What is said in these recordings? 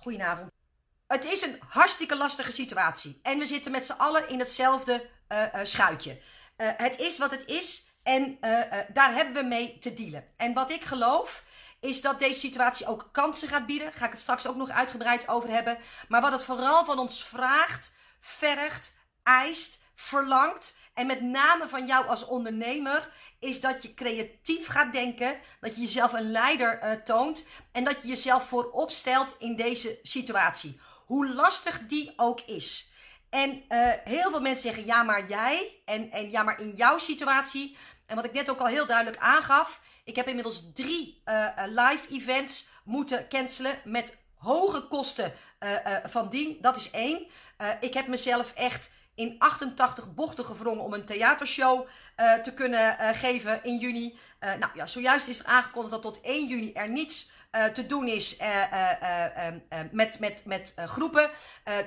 Goedenavond. Het is een hartstikke lastige situatie. En we zitten met z'n allen in hetzelfde uh, schuitje. Uh, het is wat het is. En daar hebben we mee te dealen. En wat ik geloof, is dat deze situatie ook kansen gaat bieden. Ga ik het straks ook nog uitgebreid over hebben. Maar wat het vooral van ons vraagt, vergt, eist, verlangt. En met name van jou als ondernemer is dat je creatief gaat denken, dat je jezelf een leider uh, toont en dat je jezelf voorop stelt in deze situatie. Hoe lastig die ook is. En uh, heel veel mensen zeggen ja, maar jij en, en ja, maar in jouw situatie. En wat ik net ook al heel duidelijk aangaf, ik heb inmiddels drie uh, live events moeten cancelen met hoge kosten van dien. Dat is één. ik heb mezelf echt in 88 bochten gevrongen om een theatershow uh, te kunnen uh, geven in juni. Uh, nou ja, zojuist is er aangekondigd dat tot 1 juni er niets te doen is met, met, met groepen.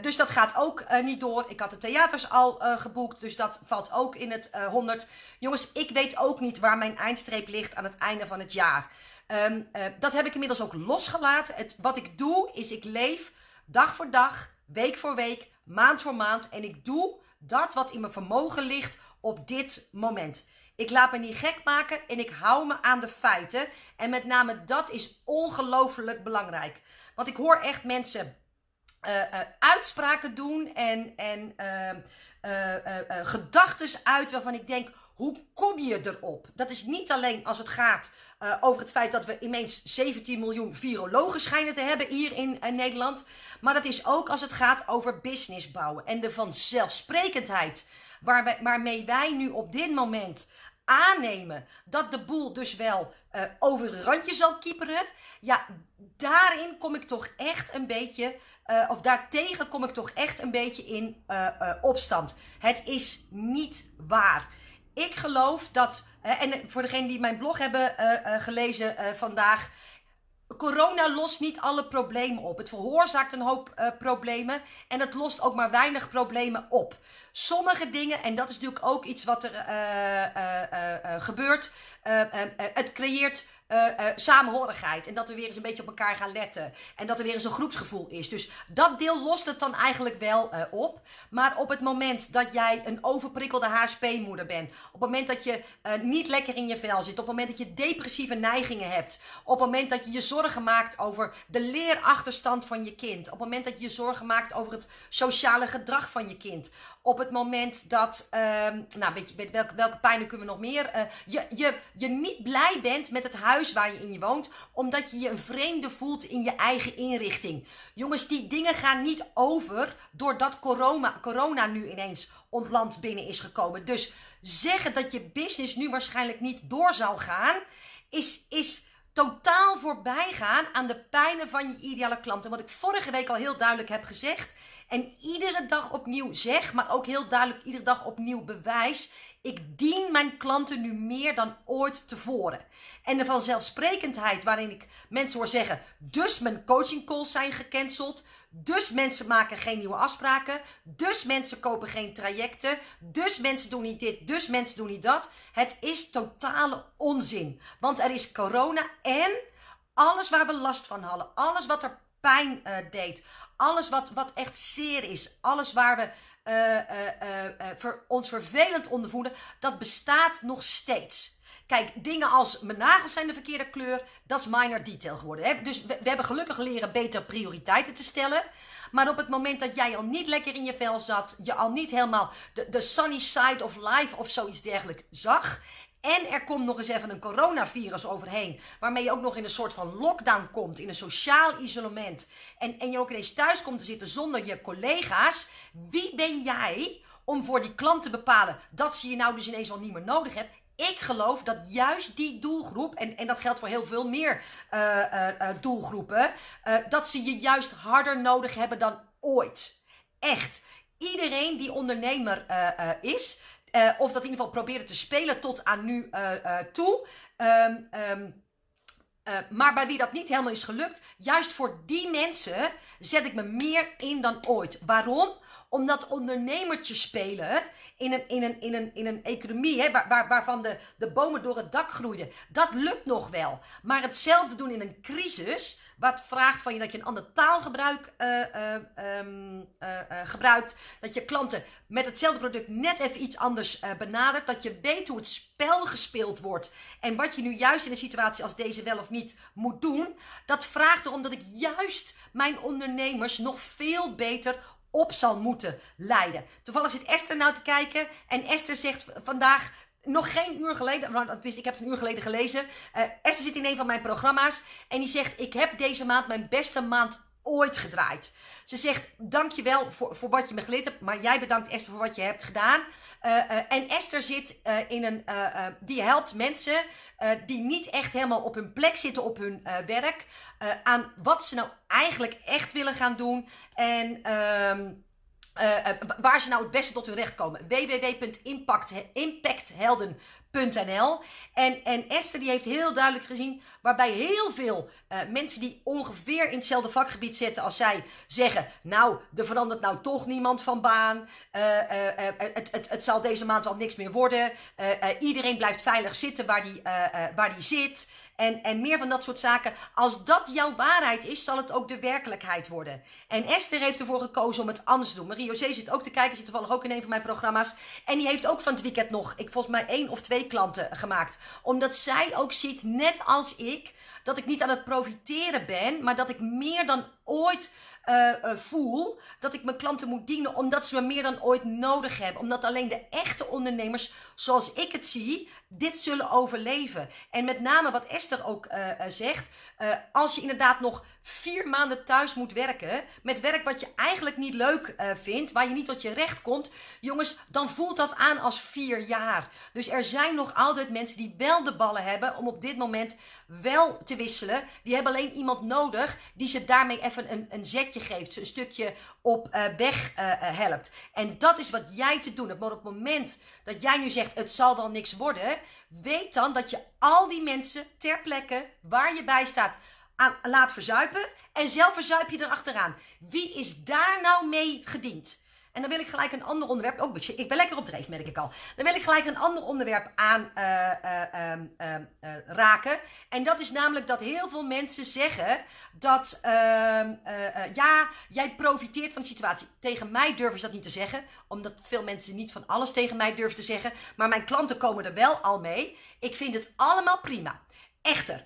dus dat gaat ook niet door. Ik had de theaters al geboekt, dus dat valt ook in het 100. Jongens, ik weet ook niet waar mijn eindstreep ligt aan het einde van het jaar. Um, dat heb ik inmiddels ook losgelaten. Het, wat ik doe, is ik leef dag voor dag, week voor week, maand voor maand. En ik doe dat wat in mijn vermogen ligt op dit moment. Ik laat me niet gek maken en ik hou me aan de feiten. En met name dat is ongelooflijk belangrijk. Want ik hoor echt mensen uh, uh, uitspraken doen en, en uh, gedachten uit waarvan ik denk: hoe kom je erop? Dat is niet alleen als het gaat uh, over het feit dat we ineens 17 miljoen virologen schijnen te hebben hier in Nederland. Maar dat is ook als het gaat over business bouwen en de vanzelfsprekendheid waar waarmee wij nu op dit moment aannemen dat de boel dus wel uh, over het randje zal kieperen. Ja, daarin kom ik toch echt een beetje, uh, of daartegen kom ik toch echt een beetje in opstand. Het is niet waar. Ik geloof dat, en voor degenen die mijn blog hebben gelezen vandaag, corona lost niet alle problemen op. Het veroorzaakt een hoop problemen en het lost ook maar weinig problemen op. Sommige dingen, en dat is natuurlijk ook iets wat er gebeurt, het creëert uh, uh, samenhorigheid. En dat we weer eens een beetje op elkaar gaan letten. En dat er weer eens een groepsgevoel is. Dus dat deel lost het dan eigenlijk wel uh, op. Maar op het moment dat jij een overprikkelde HSP-moeder bent. Op het moment dat je niet lekker in je vel zit. Op het moment dat je depressieve neigingen hebt. Op het moment dat je je zorgen maakt over de leerachterstand van je kind. Op het moment dat je je zorgen maakt over het sociale gedrag van je kind op het moment dat, um, nou weet je, welke, welke pijnen kunnen we nog meer, uh, je, je, je niet blij bent met het huis waar je in je woont, omdat je je een vreemde voelt in je eigen inrichting. Jongens, die dingen gaan niet over doordat corona, corona nu ineens ons land binnen is gekomen. Dus zeggen dat je business nu waarschijnlijk niet door zal gaan, is, is totaal voorbij gaan aan de pijnen van je ideale klanten. Wat ik vorige week al heel duidelijk heb gezegd. En iedere dag opnieuw zeg, maar ook heel duidelijk iedere dag opnieuw bewijs. Ik dien mijn klanten nu meer dan ooit tevoren. En de vanzelfsprekendheid waarin ik mensen hoor zeggen, dus mijn coaching calls zijn gecanceld. Dus mensen maken geen nieuwe afspraken. Dus mensen kopen geen trajecten. Dus mensen doen niet dit. Dus mensen doen niet dat. Het is totale onzin. Want er is corona en alles waar we last van hadden. Alles wat er pijn uh, deed. Alles wat, wat echt zeer is. Alles waar we uh, ons vervelend ondervoelen. Dat bestaat nog steeds. Kijk, dingen als mijn nagels zijn de verkeerde kleur, dat is minor detail geworden. Hè? Dus we, hebben gelukkig leren beter prioriteiten te stellen. Maar op het moment dat jij al niet lekker in je vel zat, je al niet helemaal de, sunny side of life of zoiets dergelijks zag. En er komt nog eens even een coronavirus overheen. Waarmee je ook nog in een soort van lockdown komt. In een sociaal isolement. En, en je ook ineens thuis komt te zitten zonder je collega's. Wie ben jij om voor die klant te bepalen dat ze je nou dus ineens wel niet meer nodig hebt? Ik geloof dat juist die doelgroep, en, en dat geldt voor heel veel meer uh, uh, uh, doelgroepen, dat ze je juist harder nodig hebben dan ooit. Echt. Iedereen die ondernemer is, of dat in ieder geval proberen te spelen tot aan nu toe. Um, uh, maar bij wie dat niet helemaal is gelukt, juist voor die mensen zet ik me meer in dan ooit. Waarom? Omdat ondernemertjes spelen in een, in een, in een, in een economie hè, waar, waar, waarvan de, de bomen door het dak groeiden. Dat lukt nog wel. Maar hetzelfde doen in een crisis wat vraagt van je dat je een ander taalgebruik uh, um, gebruikt. Dat je klanten met hetzelfde product net even iets anders benadert. Dat je weet hoe het spel gespeeld wordt. En wat je nu juist in een situatie als deze wel of niet moet doen. Dat vraagt erom dat ik juist mijn ondernemers nog veel beter op zal moeten leiden. Toevallig zit Esther nou te kijken en Esther zegt vandaag nog geen uur geleden, want ik heb het een uur geleden gelezen. Uh, Esther zit in een van mijn programma's en die zegt: Ik heb deze maand mijn beste maand ooit gedraaid. Ze zegt: Dankjewel voor, voor wat je me geleerd hebt, maar jij bedankt Esther voor wat je hebt gedaan. Uh, uh, en Esther zit in een. die helpt mensen die niet echt helemaal op hun plek zitten op hun werk. aan wat ze nou eigenlijk echt willen gaan doen. En. Ehm, waar ze nou het beste tot hun recht komen. www.impacthelden.nl en, en Esther die heeft heel duidelijk gezien waarbij heel veel uh, mensen die ongeveer in hetzelfde vakgebied zitten als zij zeggen: Nou, er verandert nou toch niemand van baan. het, het, het zal deze maand wel niks meer worden. iedereen blijft veilig zitten waar die, waar die zit. En, en meer van dat soort zaken. Als dat jouw waarheid is, zal het ook de werkelijkheid worden. En Esther heeft ervoor gekozen om het anders te doen. Marie-José zit ook te kijken, zit toevallig ook in een van mijn programma's. En die heeft ook van het weekend nog, ik volgens mij één of twee klanten gemaakt. Omdat zij ook ziet, net als ik, dat ik niet aan het profiteren ben, maar dat ik meer dan ooit uh, uh, voel dat ik mijn klanten moet dienen omdat ze me meer dan ooit nodig hebben. Omdat alleen de echte ondernemers, zoals ik het zie, dit zullen overleven. En met name wat Esther ook uh, zegt, als je inderdaad nog vier maanden thuis moet werken, met werk wat je eigenlijk niet leuk vindt, waar je niet tot je recht komt, jongens, dan voelt dat aan als vier jaar. Dus er zijn nog altijd mensen die wel de ballen hebben om op dit moment wel te wisselen. Die hebben alleen iemand nodig die ze daarmee even een, een zetje geeft. Een stukje op uh, weg uh, helpt. En dat is wat jij te doen hebt. Maar op het moment dat jij nu zegt het zal dan niks worden. Weet dan dat je al die mensen ter plekke waar je bij staat laat verzuipen. En zelf verzuip je erachteraan. Wie is daar nou mee gediend? En dan wil ik gelijk een ander onderwerp. Oh, ik ben lekker op dreef, merk ik al. Dan wil ik gelijk een ander onderwerp aan uh, uh, uh, raken. En dat is namelijk dat heel veel mensen zeggen dat. Ehm, ja, jij profiteert van de situatie. Tegen mij durven ze dat niet te zeggen. Omdat veel mensen niet van alles tegen mij durven te zeggen. Maar mijn klanten komen er wel al mee. Ik vind het allemaal prima. Echter,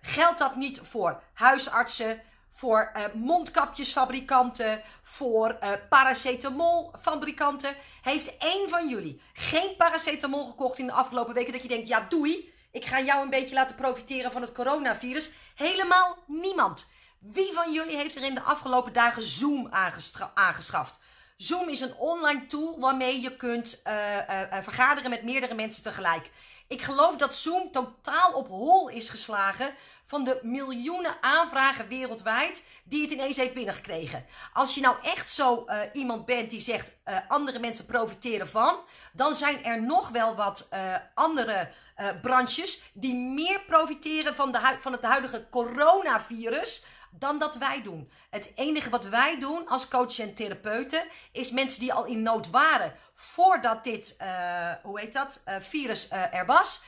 geldt dat niet voor huisartsen voor uh, mondkapjesfabrikanten, voor uh, paracetamolfabrikanten. Heeft één van jullie geen paracetamol gekocht in de afgelopen weken dat je denkt, ja doei, ik ga jou een beetje laten profiteren van het coronavirus? Helemaal niemand. Wie van jullie heeft er in de afgelopen dagen Zoom aangeschaft? Zoom is een online tool waarmee je kunt uh, vergaderen met meerdere mensen tegelijk. Ik geloof dat Zoom totaal op hol is geslagen van de miljoenen aanvragen wereldwijd die het ineens heeft binnengekregen. Als je nou echt zo uh, iemand bent die zegt uh, andere mensen profiteren van, dan zijn er nog wel wat uh, andere branches die meer profiteren van, de van het huidige coronavirus dan dat wij doen. Het enige wat wij doen als coaches en therapeuten is mensen die al in nood waren voordat dit, hoe heet dat, virus er was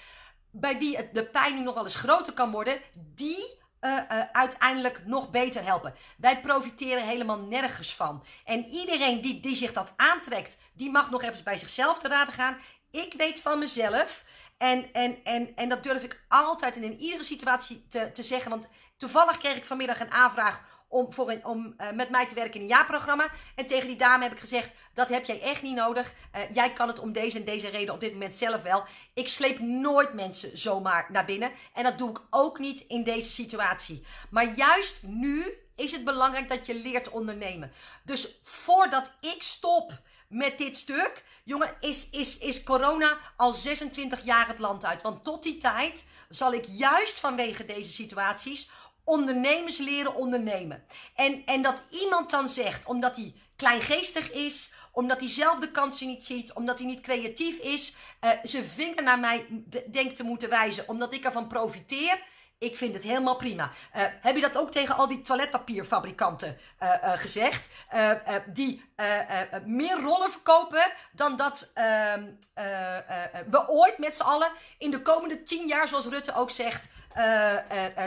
bij wie de pijn nu nog wel eens groter kan worden, die uh, uh, uiteindelijk nog beter helpen. Wij profiteren helemaal nergens van. En iedereen die, die zich dat aantrekt, die mag nog even bij zichzelf te raden gaan. Ik weet van mezelf. En, en, en, en dat durf ik altijd en in iedere situatie te, te zeggen. Want toevallig kreeg ik vanmiddag een aanvraag om, om uh, met mij te werken in een jaarprogramma. En tegen die dame heb ik gezegd: dat heb jij echt niet nodig. Uh, jij kan het om deze en deze reden op dit moment zelf wel. Ik sleep nooit mensen zomaar naar binnen. En dat doe ik ook niet in deze situatie. Maar juist nu is het belangrijk dat je leert ondernemen. Dus voordat ik stop met dit stuk, jongen, is, is, is corona al 26 jaar het land uit. Want tot die tijd zal ik juist vanwege deze situaties ondernemers leren ondernemen. En, en dat iemand dan zegt, omdat hij kleingeestig is, omdat hij zelf de kansen niet ziet, omdat hij niet creatief is, uh, zijn vinger naar mij denkt te moeten wijzen, omdat ik ervan profiteer. Ik vind het helemaal prima. Uh, heb je dat ook tegen al die toiletpapierfabrikanten uh, gezegd? die meer rollen verkopen dan dat ehm, we ooit met z'n allen in de komende tien jaar, zoals Rutte ook zegt,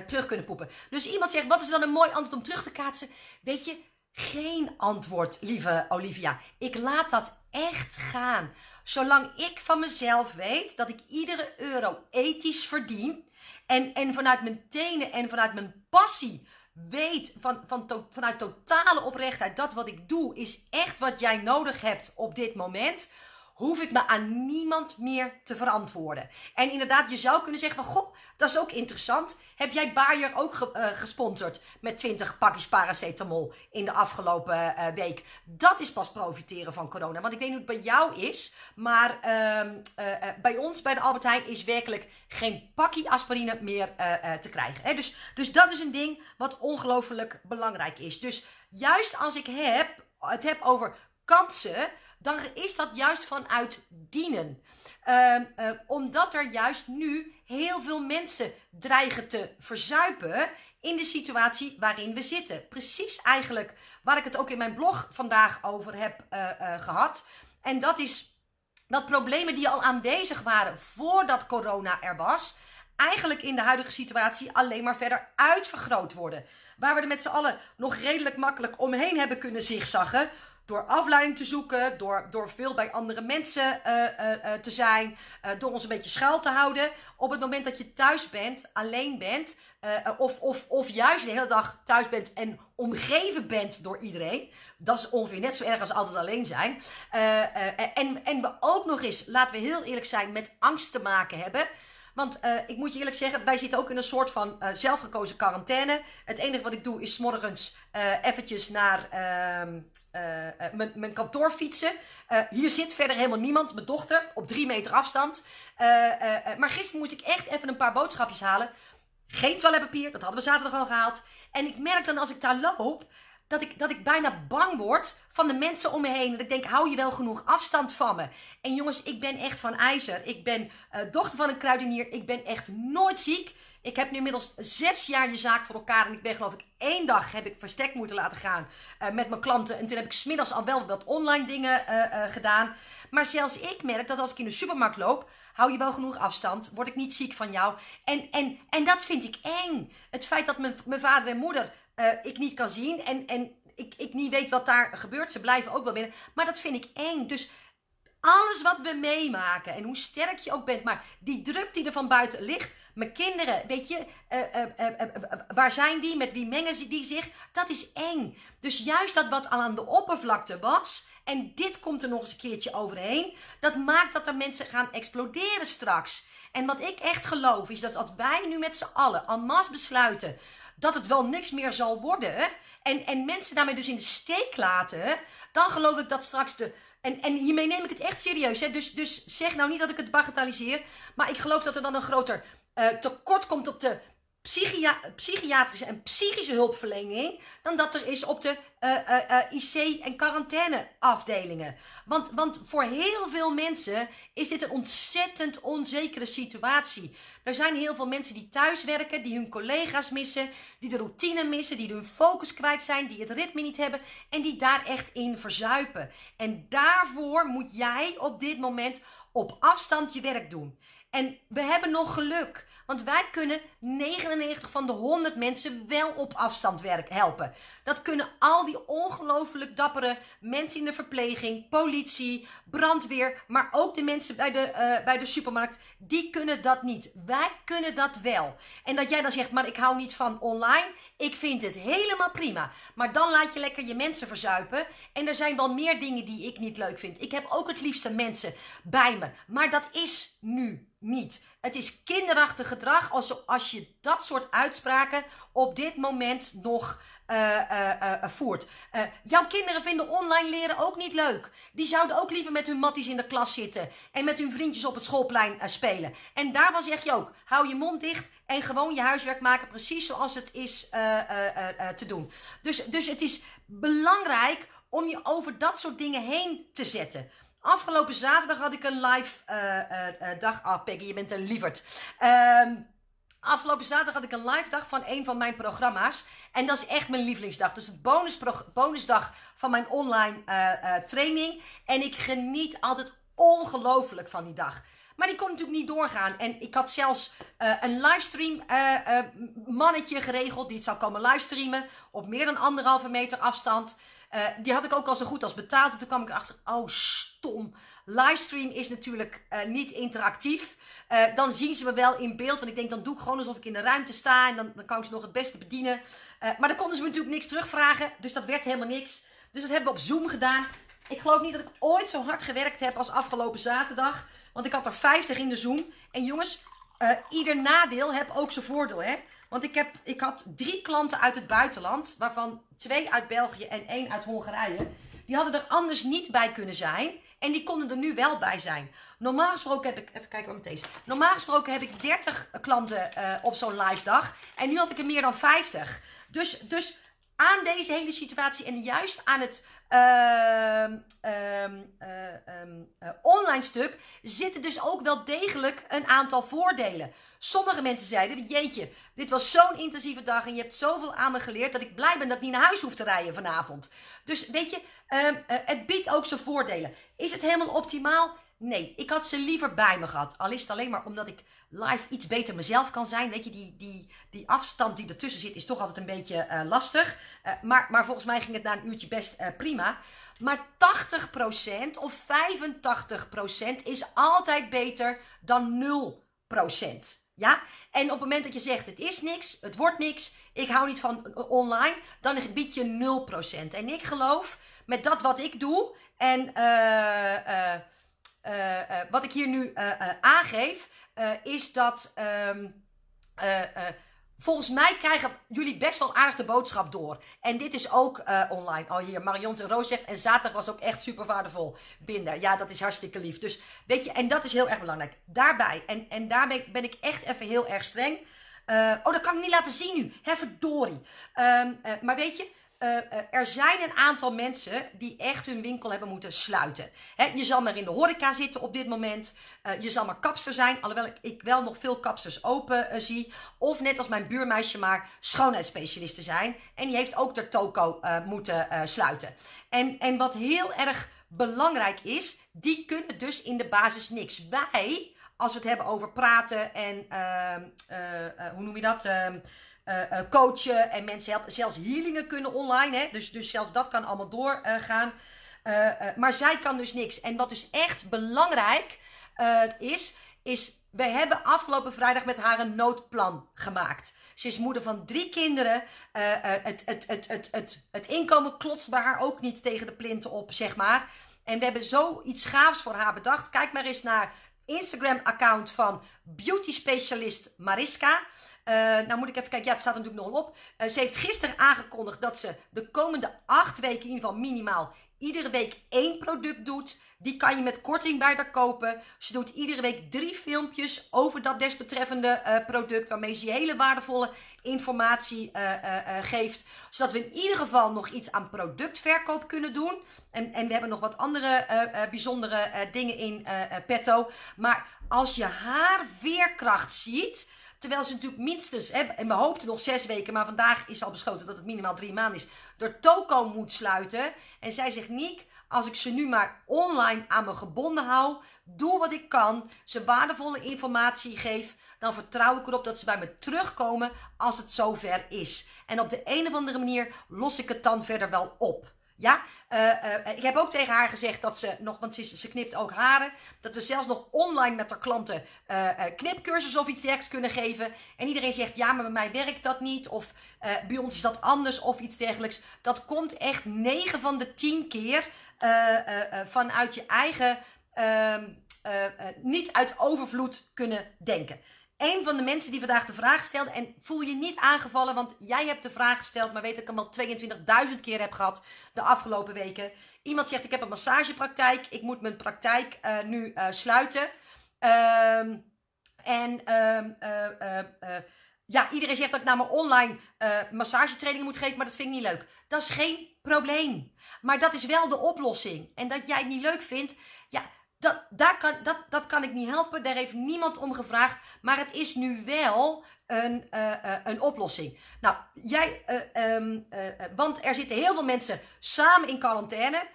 terug kunnen poepen. Dus iemand zegt, wat is dan een mooi antwoord om terug te kaatsen? Weet je, geen antwoord, lieve Olivia. Ik laat dat echt gaan. Zolang ik van mezelf weet dat ik iedere euro ethisch verdien. En, en vanuit mijn tenen en vanuit mijn passie weet van, van vanuit totale oprechtheid dat wat ik doe is echt wat jij nodig hebt op dit moment hoef ik me aan niemand meer te verantwoorden. En inderdaad, je zou kunnen zeggen van, goh, dat is ook interessant. Heb jij Bayer ook ge uh, gesponsord met 20 pakjes paracetamol in de afgelopen uh, week? Dat is pas profiteren van corona. Want ik weet niet hoe het bij jou is, maar uh, bij ons, bij de Albert Heijn, is werkelijk geen pakje aspirine meer te krijgen. Hè? Dus, dus dat is een ding wat ongelooflijk belangrijk is. Dus juist als ik heb, het heb over kansen dan is dat juist vanuit dienen. Uh, uh, omdat er juist nu heel veel mensen dreigen te verzuipen in de situatie waarin we zitten. Precies eigenlijk waar ik het ook in mijn blog vandaag over heb uh, gehad. En dat is dat problemen die al aanwezig waren voordat corona er was, eigenlijk in de huidige situatie alleen maar verder uitvergroot worden. Waar we er met z'n allen nog redelijk makkelijk omheen hebben kunnen zigzaggen door afleiding te zoeken, door, door veel bij andere mensen uh, uh, te zijn, door ons een beetje schuil te houden. Op het moment dat je thuis bent, alleen bent, of, of, of juist de hele dag thuis bent en omgeven bent door iedereen. Dat is ongeveer net zo erg als altijd alleen zijn. en, en we ook nog eens, laten we heel eerlijk zijn, met angst te maken hebben. Want ik moet je eerlijk zeggen, wij zitten ook in een soort van zelfgekozen quarantaine. Het enige wat ik doe is morgens uh, eventjes naar ehm, mijn kantoor fietsen. hier zit verder helemaal niemand. Mijn dochter op drie meter afstand. maar gisteren moest ik echt even een paar boodschapjes halen. Geen toiletpapier, dat hadden we zaterdag al gehaald. En ik merk dan als ik daar loop, dat ik, dat ik bijna bang word van de mensen om me heen. Dat ik denk, hou je wel genoeg afstand van me? En jongens, ik ben echt van ijzer. Ik ben dochter van een kruidenier. Ik ben echt nooit ziek. Ik heb nu inmiddels zes jaar je zaak voor elkaar. En ik ben geloof ik één dag heb ik verstek moeten laten gaan uh, met mijn klanten. En toen heb ik smiddags al wel wat online dingen uh, gedaan. Maar zelfs ik merk dat als ik in de supermarkt loop, hou je wel genoeg afstand. Word ik niet ziek van jou. En, en, en dat vind ik eng. Het feit dat mijn, mijn vader en moeder ik niet kan zien. En, en ik, ik niet weet wat daar gebeurt. Ze blijven ook wel binnen. Maar dat vind ik eng. Dus alles wat we meemaken en hoe sterk je ook bent, maar die druk die er van buiten ligt. Mijn kinderen, weet je, uh, uh, waar zijn die? Met wie mengen ze die zich? Dat is eng. Dus juist dat wat al aan de oppervlakte was, en dit komt er nog eens een keertje overheen, dat maakt dat er mensen gaan exploderen straks. En wat ik echt geloof is dat als wij nu met z'n allen en masse besluiten dat het wel niks meer zal worden. En, en mensen daarmee dus in de steek laten. Dan geloof ik dat straks de. En, en hiermee neem ik het echt serieus. Hè? Dus, dus zeg nou niet dat ik het bagatelliseer. Maar ik geloof dat er dan een groter uh, tekort komt op de psychia psychiatrische en psychische hulpverlening dan dat er is op de uh, uh, uh, IC- en quarantaineafdelingen. Want, want voor heel veel mensen is dit een ontzettend onzekere situatie. Er zijn heel veel mensen die thuis werken, die hun collega's missen, die de routine missen, die hun focus kwijt zijn, die het ritme niet hebben en die daar echt in verzuipen. En daarvoor moet jij op dit moment op afstand je werk doen. En we hebben nog geluk. Want wij kunnen 99 van de 100 mensen wel op afstand werk helpen. Dat kunnen al die ongelooflijk dappere mensen in de verpleging, politie, brandweer, maar ook de mensen bij de, uh, bij de supermarkt. Die kunnen dat niet. Wij kunnen dat wel. En dat jij dan zegt, maar ik hou niet van online. Ik vind het helemaal prima. Maar dan laat je lekker je mensen verzuipen. En er zijn wel meer dingen die ik niet leuk vind. Ik heb ook het liefste mensen bij me. Maar dat is nu niet. Het is kinderachtig gedrag als, als je dat soort uitspraken op dit moment nog uh, uh, voert. jouw kinderen vinden online leren ook niet leuk. Die zouden ook liever met hun matties in de klas zitten en met hun vriendjes op het schoolplein spelen. En daarvan zeg je ook: hou je mond dicht en gewoon je huiswerk maken precies zoals het is te doen. Dus, dus het is belangrijk om je over dat soort dingen heen te zetten. Afgelopen zaterdag had ik een live dag. Ah, Peggy, je bent een lieverd. Ehm, afgelopen zaterdag had ik een live dag van een van mijn programma's. En dat is echt mijn lievelingsdag. Dus het bonus bonusdag van mijn online training. En ik geniet altijd ongelooflijk van die dag. Maar die kon natuurlijk niet doorgaan. En ik had zelfs uh, een livestream uh, mannetje geregeld die het zou komen livestreamen op meer dan anderhalve meter afstand. die had ik ook al zo goed als betaald. En toen kwam ik erachter, oh stom. Livestream is natuurlijk niet interactief. dan zien ze me wel in beeld. Want ik denk, dan doe ik gewoon alsof ik in de ruimte sta. En dan, dan kan ik ze nog het beste bedienen. maar dan konden ze me natuurlijk niks terugvragen. Dus dat werd helemaal niks. Dus dat hebben we op Zoom gedaan. Ik geloof niet dat ik ooit zo hard gewerkt heb als afgelopen zaterdag. Want ik had er 50 in de Zoom. En jongens, uh, ieder nadeel heb ook zijn voordeel, hè. Want ik, heb, ik had drie klanten uit het buitenland. Waarvan twee uit België en één uit Hongarije. Die hadden er anders niet bij kunnen zijn. En die konden er nu wel bij zijn. Normaal gesproken heb ik. Even kijken wat met deze. Normaal gesproken heb ik 30 klanten uh, op zo'n live dag. En nu had ik er meer dan 50. Dus, dus aan deze hele situatie en juist aan het uh, uh, online stuk zitten dus ook wel degelijk een aantal voordelen. Sommige mensen zeiden: Jeetje, dit was zo'n intensieve dag en je hebt zoveel aan me geleerd dat ik blij ben dat ik niet naar huis hoef te rijden vanavond. Dus weet je, uh, het biedt ook zijn voordelen. Is het helemaal optimaal? Nee, ik had ze liever bij me gehad. Al is het alleen maar omdat ik live iets beter mezelf kan zijn. Weet je, die, die, die afstand die ertussen zit is toch altijd een beetje uh, lastig. Uh, maar, maar volgens mij ging het na een uurtje best uh, prima. Maar 80% of 85% is altijd beter dan 0%. Ja? En op het moment dat je zegt het is niks, het wordt niks, ik hou niet van online, dan bied je 0%. En ik geloof met dat wat ik doe en wat ik hier nu aangeef, uh, is dat. Um, uh, volgens mij krijgen jullie best wel aardig de boodschap door. En dit is ook online. Oh, hier, Marion en Roos zegt. En zaterdag was ook echt super waardevol. Binder. Ja, dat is hartstikke lief. Dus weet je, en dat is heel erg belangrijk. Daarbij, en, en daarbij ben ik echt even heel erg streng. oh, dat kan ik niet laten zien nu. Hè, verdorie. Um, maar weet je. Uh, er zijn een aantal mensen die echt hun winkel hebben moeten sluiten. je zal maar in de horeca zitten op dit moment. Uh, je zal maar kapster zijn, alhoewel ik, ik wel nog veel kapsters open zie. Of net als mijn buurmeisje maar schoonheidsspecialisten zijn. En die heeft ook de toko moeten sluiten. En, en wat heel erg belangrijk is, die kunnen dus in de basis niks. Wij, als we het hebben over praten en ehm, hoe noem je dat? Uh, coachen en mensen helpen. Zelfs healingen kunnen online. Hè? Dus, dus zelfs dat kan allemaal doorgaan. Uh, maar zij kan dus niks. En wat dus echt belangrijk is, is we hebben afgelopen vrijdag met haar een noodplan gemaakt. Ze is moeder van drie kinderen. het, het, het, het, het, het inkomen klotst bij haar ook niet tegen de plinten op, zeg maar. En we hebben zoiets gaafs voor haar bedacht. Kijk maar eens naar Instagram-account van beauty specialist Mariska. Uh, nou moet ik even kijken. Ja, het staat natuurlijk nog op. Uh, ze heeft gisteren aangekondigd dat ze de komende acht weken in ieder geval minimaal iedere week één product doet. Die kan je met korting bij haar kopen. Ze doet iedere week drie filmpjes over dat desbetreffende uh, product. Waarmee ze hele waardevolle informatie geeft. Zodat we in ieder geval nog iets aan productverkoop kunnen doen. En, en we hebben nog wat andere bijzondere dingen in petto. Maar als je haar veerkracht ziet Terwijl ze natuurlijk minstens, hè, en we hoopten nog zes weken, maar vandaag is al besloten dat het minimaal drie maanden is, door toko moet sluiten. En zij zegt, Niek, als ik ze nu maar online aan me gebonden hou, doe wat ik kan, ze waardevolle informatie geef, dan vertrouw ik erop dat ze bij me terugkomen als het zover is. En op de een of andere manier los ik het dan verder wel op. Ja, uh, uh, ik heb ook tegen haar gezegd dat ze nog, want ze, ze knipt ook haren, dat we zelfs nog online met haar klanten uh, knipcursus of iets dergelijks kunnen geven. En iedereen zegt, ja, maar bij mij werkt dat niet, of bij ons is dat anders of iets dergelijks. Dat komt echt 9 van de 10 keer vanuit je eigen, ehm, niet uit overvloed kunnen denken een van de mensen die vandaag de vraag stelde. En voel je niet aangevallen, want jij hebt de vraag gesteld, maar weet ik hem al 22.000 keer heb gehad de afgelopen weken. Iemand zegt: Ik heb een massagepraktijk, ik moet mijn praktijk uh, nu uh, sluiten. Um, en um, uh, ja, iedereen zegt dat ik naar mijn online massagetrainingen moet geven, maar dat vind ik niet leuk. Dat is geen probleem. Maar dat is wel de oplossing. En dat jij het niet leuk vindt, ja, dat, daar kan, dat, dat kan ik niet helpen. Daar heeft niemand om gevraagd. Maar het is nu wel een, uh, uh, een oplossing. Nou, jij, uh, um, want er zitten heel veel mensen samen in quarantaine.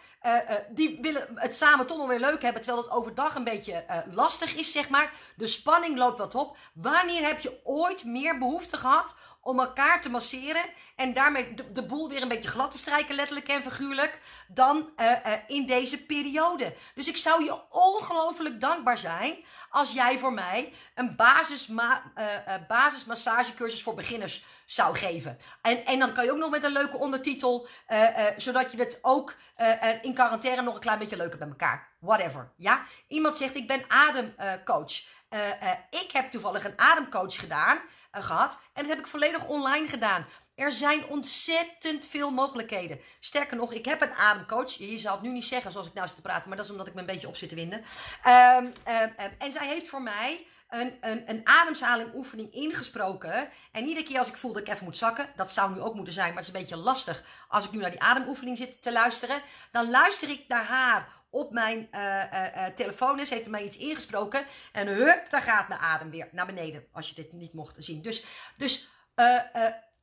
Die willen het samen toch nog weer leuk hebben, terwijl het overdag een beetje lastig is, zeg maar. De spanning loopt wat op. Wanneer heb je ooit meer behoefte gehad om elkaar te masseren en daarmee de, boel weer een beetje glad te strijken, letterlijk en figuurlijk, dan uh, uh, in deze periode. Dus ik zou je ongelooflijk dankbaar zijn als jij voor mij een basisma uh, basismassagecursus voor beginners zou geven. En, en dan kan je ook nog met een leuke ondertitel, zodat je het ook in quarantaine nog een klein beetje leuker bij elkaar. Whatever. Ja? Iemand zegt, ik ben ademcoach. ik heb toevallig een ademcoach gedaan. Uh, gehad. En dat heb ik volledig online gedaan. Er zijn ontzettend veel mogelijkheden. Sterker nog, ik heb een ademcoach. Je zou het nu niet zeggen zoals ik nou zit te praten, maar dat is omdat ik me een beetje op zit te winden. Um, um, um, en zij heeft voor mij een, een, een ademhaling oefening ingesproken. En iedere keer als ik voel dat ik even moet zakken, dat zou nu ook moeten zijn, maar het is een beetje lastig als ik nu naar die ademoefening zit te luisteren. Dan luister ik naar haar op mijn uh, uh, telefoon is, heeft er mij iets ingesproken. En hup, daar gaat mijn adem weer naar beneden. Als je dit niet mocht zien. Dus, dus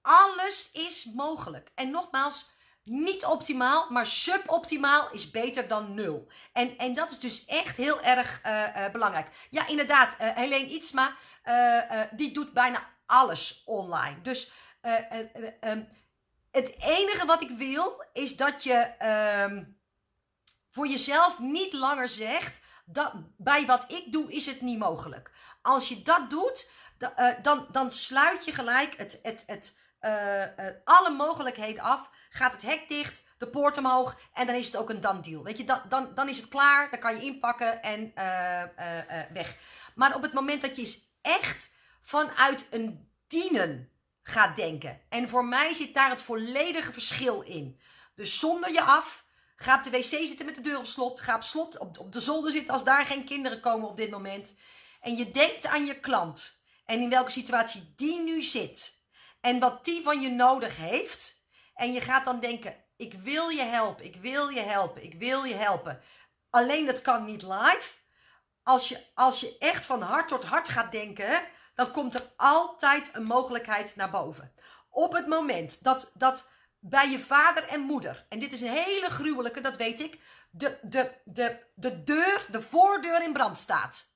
alles is mogelijk. En nogmaals, niet optimaal, maar suboptimaal is beter dan nul. En, en dat is dus echt heel erg belangrijk. Ja, inderdaad, Helene Ietsma, die doet bijna alles online. Dus um, het enige wat ik wil, is dat je... Uh, voor jezelf niet langer zegt, dat, bij wat ik doe is het niet mogelijk. Als je dat doet, uh, dan, dan sluit je gelijk het, het, het, uh, uh, alle mogelijkheden af. Gaat het hek dicht, de poort omhoog en dan is het ook een dan deal. Weet je, dan, dan, dan is het klaar, dan kan je inpakken en weg. Maar op het moment dat je echt vanuit een dienen gaat denken. En voor mij zit daar het volledige verschil in. Dus zonder je af, Ga op de wc zitten met de deur op slot. Ga op slot op, op de zolder zitten als daar geen kinderen komen op dit moment. En je denkt aan je klant. En in welke situatie die nu zit. En wat die van je nodig heeft. En je gaat dan denken: ik wil je helpen, ik wil je helpen, ik wil je helpen. Alleen dat kan niet live. Als je, als je echt van hart tot hart gaat denken, dan komt er altijd een mogelijkheid naar boven. Op het moment dat, dat bij je vader en moeder, en dit is een hele gruwelijke, dat weet ik, de, de, de, de deur, de voordeur in brand staat.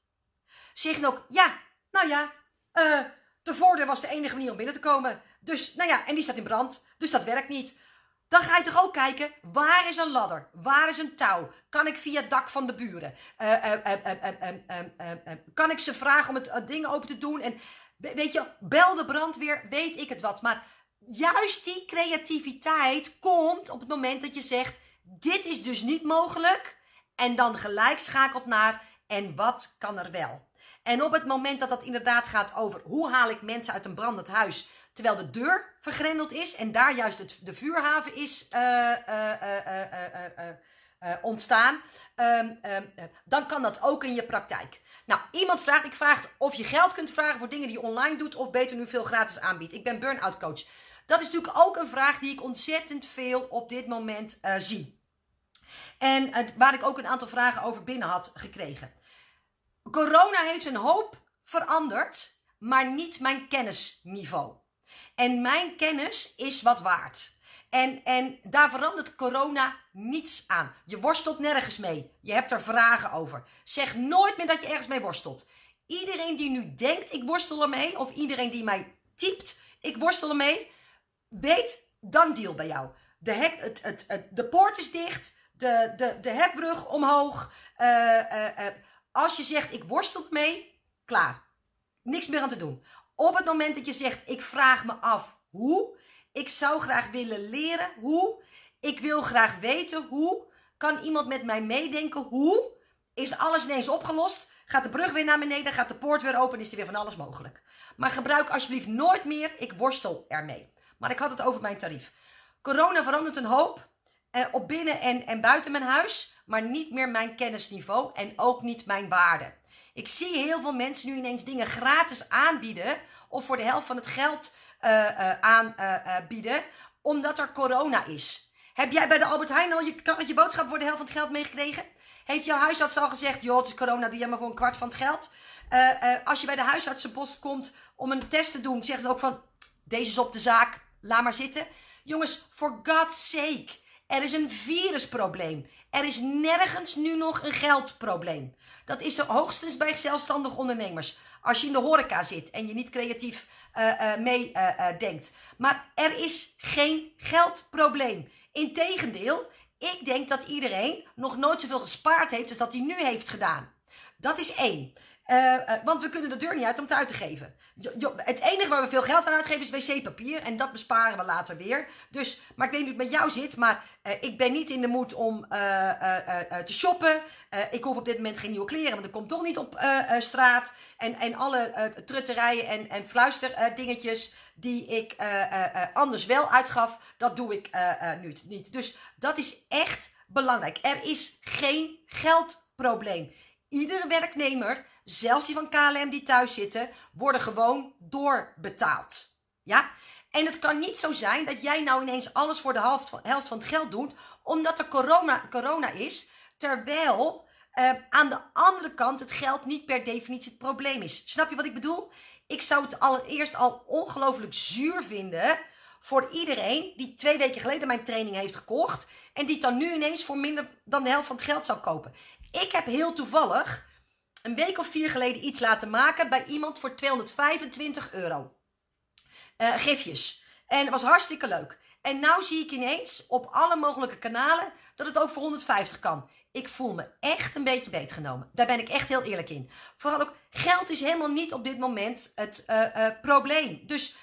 Zeggen ook, ja, nou ja, uh, de voordeur was de enige manier om binnen te komen. Dus, nou ja, en die staat in brand, dus dat werkt niet. Dan ga je toch ook kijken, waar is een ladder? Waar is een touw? Kan ik via het dak van de buren? Kan ik ze vragen om het ding open te doen? En weet je, bel de brandweer, weet ik het wat. Maar juist die creativiteit komt op het moment dat je zegt: dit is dus niet mogelijk. En dan gelijk schakelt naar: en wat kan er wel? En op het moment dat dat inderdaad gaat over hoe haal ik mensen uit een brandend huis terwijl de deur vergrendeld is en daar juist het, de vuurhaven is uh, uh, ontstaan, um, um, dan kan dat ook in je praktijk. Nou, iemand vraagt, ik vraag of je geld kunt vragen voor dingen die je online doet of beter nu veel gratis aanbiedt. Ik ben burn-out coach. Dat is natuurlijk ook een vraag die ik ontzettend veel op dit moment uh, zie. En uh, waar ik ook een aantal vragen over binnen had gekregen. Corona heeft een hoop veranderd, maar niet mijn kennisniveau. En mijn kennis is wat waard. En, en daar verandert corona niets aan. Je worstelt nergens mee. Je hebt er vragen over. Zeg nooit meer dat je ergens mee worstelt. Iedereen die nu denkt, ik worstel ermee, of iedereen die mij typt, ik worstel ermee, weet, dan deal bij jou. De, hek, het, het, de poort is dicht, de, de, de hefbrug omhoog. Uh, uh, uh, als je zegt, ik worstel mee, klaar. Niks meer aan te doen. Op het moment dat je zegt, ik vraag me af hoe, ik zou graag willen leren hoe, ik wil graag weten hoe, kan iemand met mij meedenken hoe, is alles ineens opgelost, gaat de brug weer naar beneden, gaat de poort weer open, is er weer van alles mogelijk. Maar gebruik alsjeblieft nooit meer, ik worstel ermee. Maar ik had het over mijn tarief. Corona verandert een hoop eh, op binnen- en, en buiten mijn huis, maar niet meer mijn kennisniveau en ook niet mijn waarde. Ik zie heel veel mensen nu ineens dingen gratis aanbieden of voor de helft van het geld uh, uh, aanbieden, omdat er corona is. Heb jij bij de Albert Heijn al je, je boodschap voor de helft van het geld meegekregen? Heeft jouw huisarts al gezegd, joh, het is corona, doe jij maar voor een kwart van het geld? als je bij de huisartsenpost komt om een test te doen, zeggen ze ook van, deze is op de zaak, laat maar zitten. Jongens, for God's sake. Er is een virusprobleem. Er is nergens nu nog een geldprobleem. Dat is er hoogstens bij zelfstandig ondernemers. Als je in de horeca zit en je niet creatief uh, uh, mee uh, denkt. Maar er is geen geldprobleem. Integendeel, ik denk dat iedereen nog nooit zoveel gespaard heeft als dat hij nu heeft gedaan. Dat is één. Uh, uh, want we kunnen de deur niet uit om het uit te geven. Het enige waar we veel geld aan uitgeven is wc-papier. En dat besparen we later weer. Dus, maar ik weet niet hoe het met jou zit. Maar uh, ik ben niet in de moed om te shoppen. ik hoef op dit moment geen nieuwe kleren. Want ik kom toch niet op straat. En, en alle trutterijen en, en fluisterdingetjes die ik anders wel uitgaf. Dat doe ik nu niet. Dus dat is echt belangrijk. Er is geen geldprobleem. Iedere werknemer zelfs die van KLM die thuis zitten, worden gewoon doorbetaald. Ja? En het kan niet zo zijn dat jij nou ineens alles voor de helft van, helft van het geld doet, omdat er corona, corona is, terwijl uh, aan de andere kant het geld niet per definitie het probleem is. Snap je wat ik bedoel? Ik zou het allereerst al ongelooflijk zuur vinden voor iedereen die twee weken geleden mijn training heeft gekocht en die het dan nu ineens voor minder dan de helft van het geld zou kopen. Ik heb heel toevallig een week of vier geleden iets laten maken bij iemand voor 225 euro. Uh, gifjes. En het was hartstikke leuk. En nou zie ik ineens op alle mogelijke kanalen dat het ook voor 150 kan. Ik voel me echt een beetje beetgenomen. Daar ben ik echt heel eerlijk in. Vooral ook, geld is helemaal niet op dit moment het uh, uh, probleem. Dus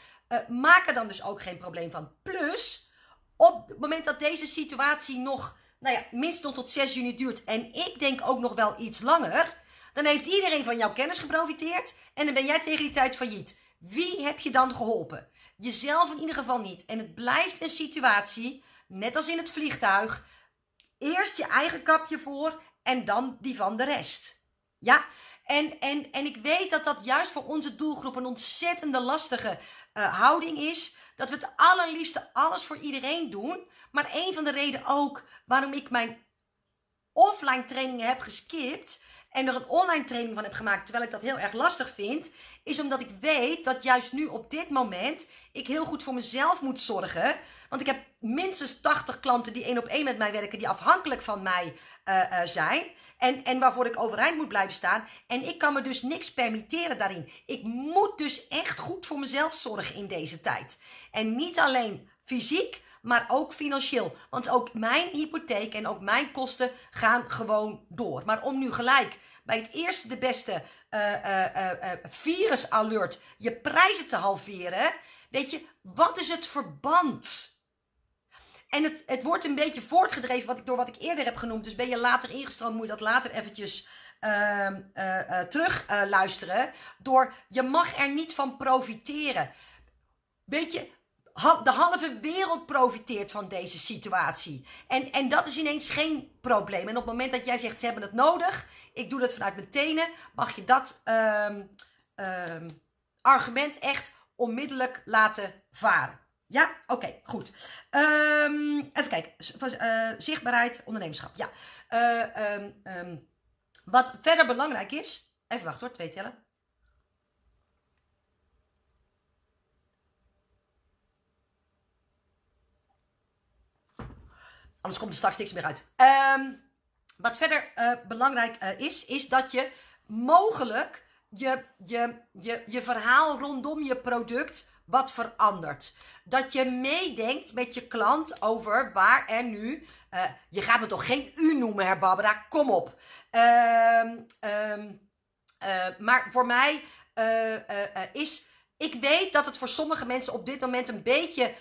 maak er dan dus ook geen probleem van. Plus, op het moment dat deze situatie nog, nou ja, minstens tot 6 juni duurt. En ik denk ook nog wel iets langer dan heeft iedereen van jouw kennis geprofiteerd en dan ben jij tegen die tijd failliet. Wie heb je dan geholpen? Jezelf in ieder geval niet. En het blijft een situatie, net als in het vliegtuig. Eerst je eigen kapje voor en dan die van de rest. Ja? En, en, en ik weet dat dat juist voor onze doelgroep een ontzettende lastige uh, houding is. Dat we het allerliefste alles voor iedereen doen. Maar een van de redenen ook waarom ik mijn offline trainingen heb geskipt en er een online training van heb gemaakt, terwijl ik dat heel erg lastig vind, is omdat ik weet dat juist nu op dit moment ik heel goed voor mezelf moet zorgen. Want ik heb minstens 80 klanten die één op één met mij werken, die afhankelijk van mij uh, uh, zijn. En, en waarvoor ik overeind moet blijven staan. En ik kan me dus niks permitteren daarin. Ik moet dus echt goed voor mezelf zorgen in deze tijd. En niet alleen fysiek, maar ook financieel. Want ook mijn hypotheek en ook mijn kosten gaan gewoon door. Maar om nu gelijk bij het eerste de beste uh, uh, uh, virus alert je prijzen te halveren, weet je, wat is het verband? En het, het wordt een beetje voortgedreven wat ik, door wat ik eerder heb genoemd. Dus ben je later ingestroomd, moet je dat later eventjes uh, terug luisteren. Door je mag er niet van profiteren. Weet je, de halve wereld profiteert van deze situatie. En, en dat is ineens geen probleem. En op het moment dat jij zegt, ze hebben het nodig, ik doe dat vanuit mijn tenen, mag je dat um, um, argument echt onmiddellijk laten varen. Ja, oké, goed. Um, even kijken. Uh, zichtbaarheid, ondernemerschap. Ja. Uh, wat verder belangrijk is. Even wachten hoor, twee tellen. Anders komt er straks niks meer uit. Um, wat verder uh, belangrijk uh, is, is dat je mogelijk je, je, je, je verhaal rondom je product wat verandert. Dat je meedenkt met je klant over waar er nu. Uh, je gaat me toch geen u noemen, hè, Barbara? Kom op. Um, um, maar voor mij is. Ik weet dat het voor sommige mensen op dit moment een beetje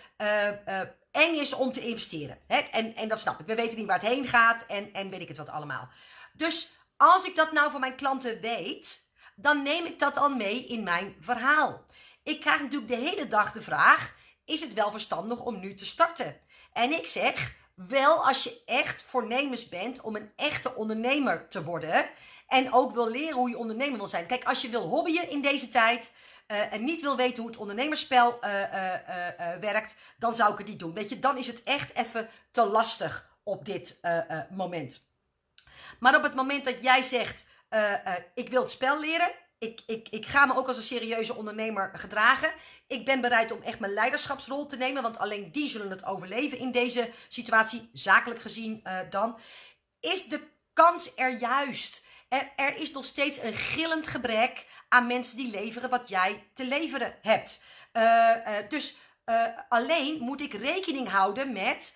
eng is om te investeren. Hè? En, en dat snap ik. We weten niet waar het heen gaat en, en weet ik het wat allemaal. Dus als ik dat nou voor mijn klanten weet, dan neem ik dat al mee in mijn verhaal. Ik krijg natuurlijk de hele dag de vraag: is het wel verstandig om nu te starten? En ik zeg: wel als je echt voornemens bent om een echte ondernemer te worden. En ook wil leren hoe je ondernemer wil zijn. Kijk, als je wil hobbyen in deze tijd, uh, en niet wil weten hoe het ondernemerspel uh, uh, werkt, dan zou ik het niet doen. Weet je, dan is het echt even te lastig op dit moment. Maar op het moment dat jij zegt, ik wil het spel leren, ik, ik, ik ga me ook als een serieuze ondernemer gedragen. Ik ben bereid om echt mijn leiderschapsrol te nemen, want alleen die zullen het overleven in deze situatie, zakelijk gezien dan. Is de kans er juist? Er, er is nog steeds een gillend gebrek aan mensen die leveren wat jij te leveren hebt. Uh, uh, dus alleen moet ik rekening houden met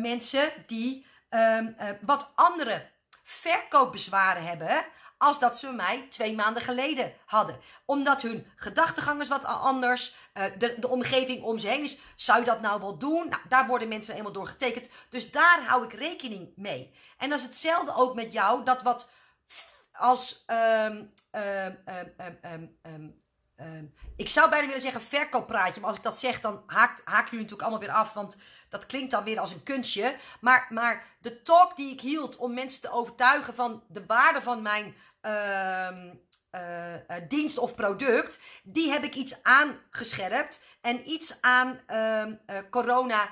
mensen die um, wat andere verkoopbezwaren hebben als dat ze mij twee maanden geleden hadden. Omdat hun gedachtegang is wat anders, de, de omgeving om ze heen is. Zou je dat nou wel doen? Nou, daar worden mensen helemaal door getekend. Dus daar hou ik rekening mee. En dat is hetzelfde ook met jou, dat wat als. Um, ik zou bijna willen zeggen verkooppraatje, maar als ik dat zeg, dan haakt, haak jullie natuurlijk allemaal weer af, want dat klinkt dan weer als een kunstje. Maar, maar de talk die ik hield om mensen te overtuigen van de waarde van mijn uh, uh, dienst of product, die heb ik iets aangescherpt en iets aan uh, corona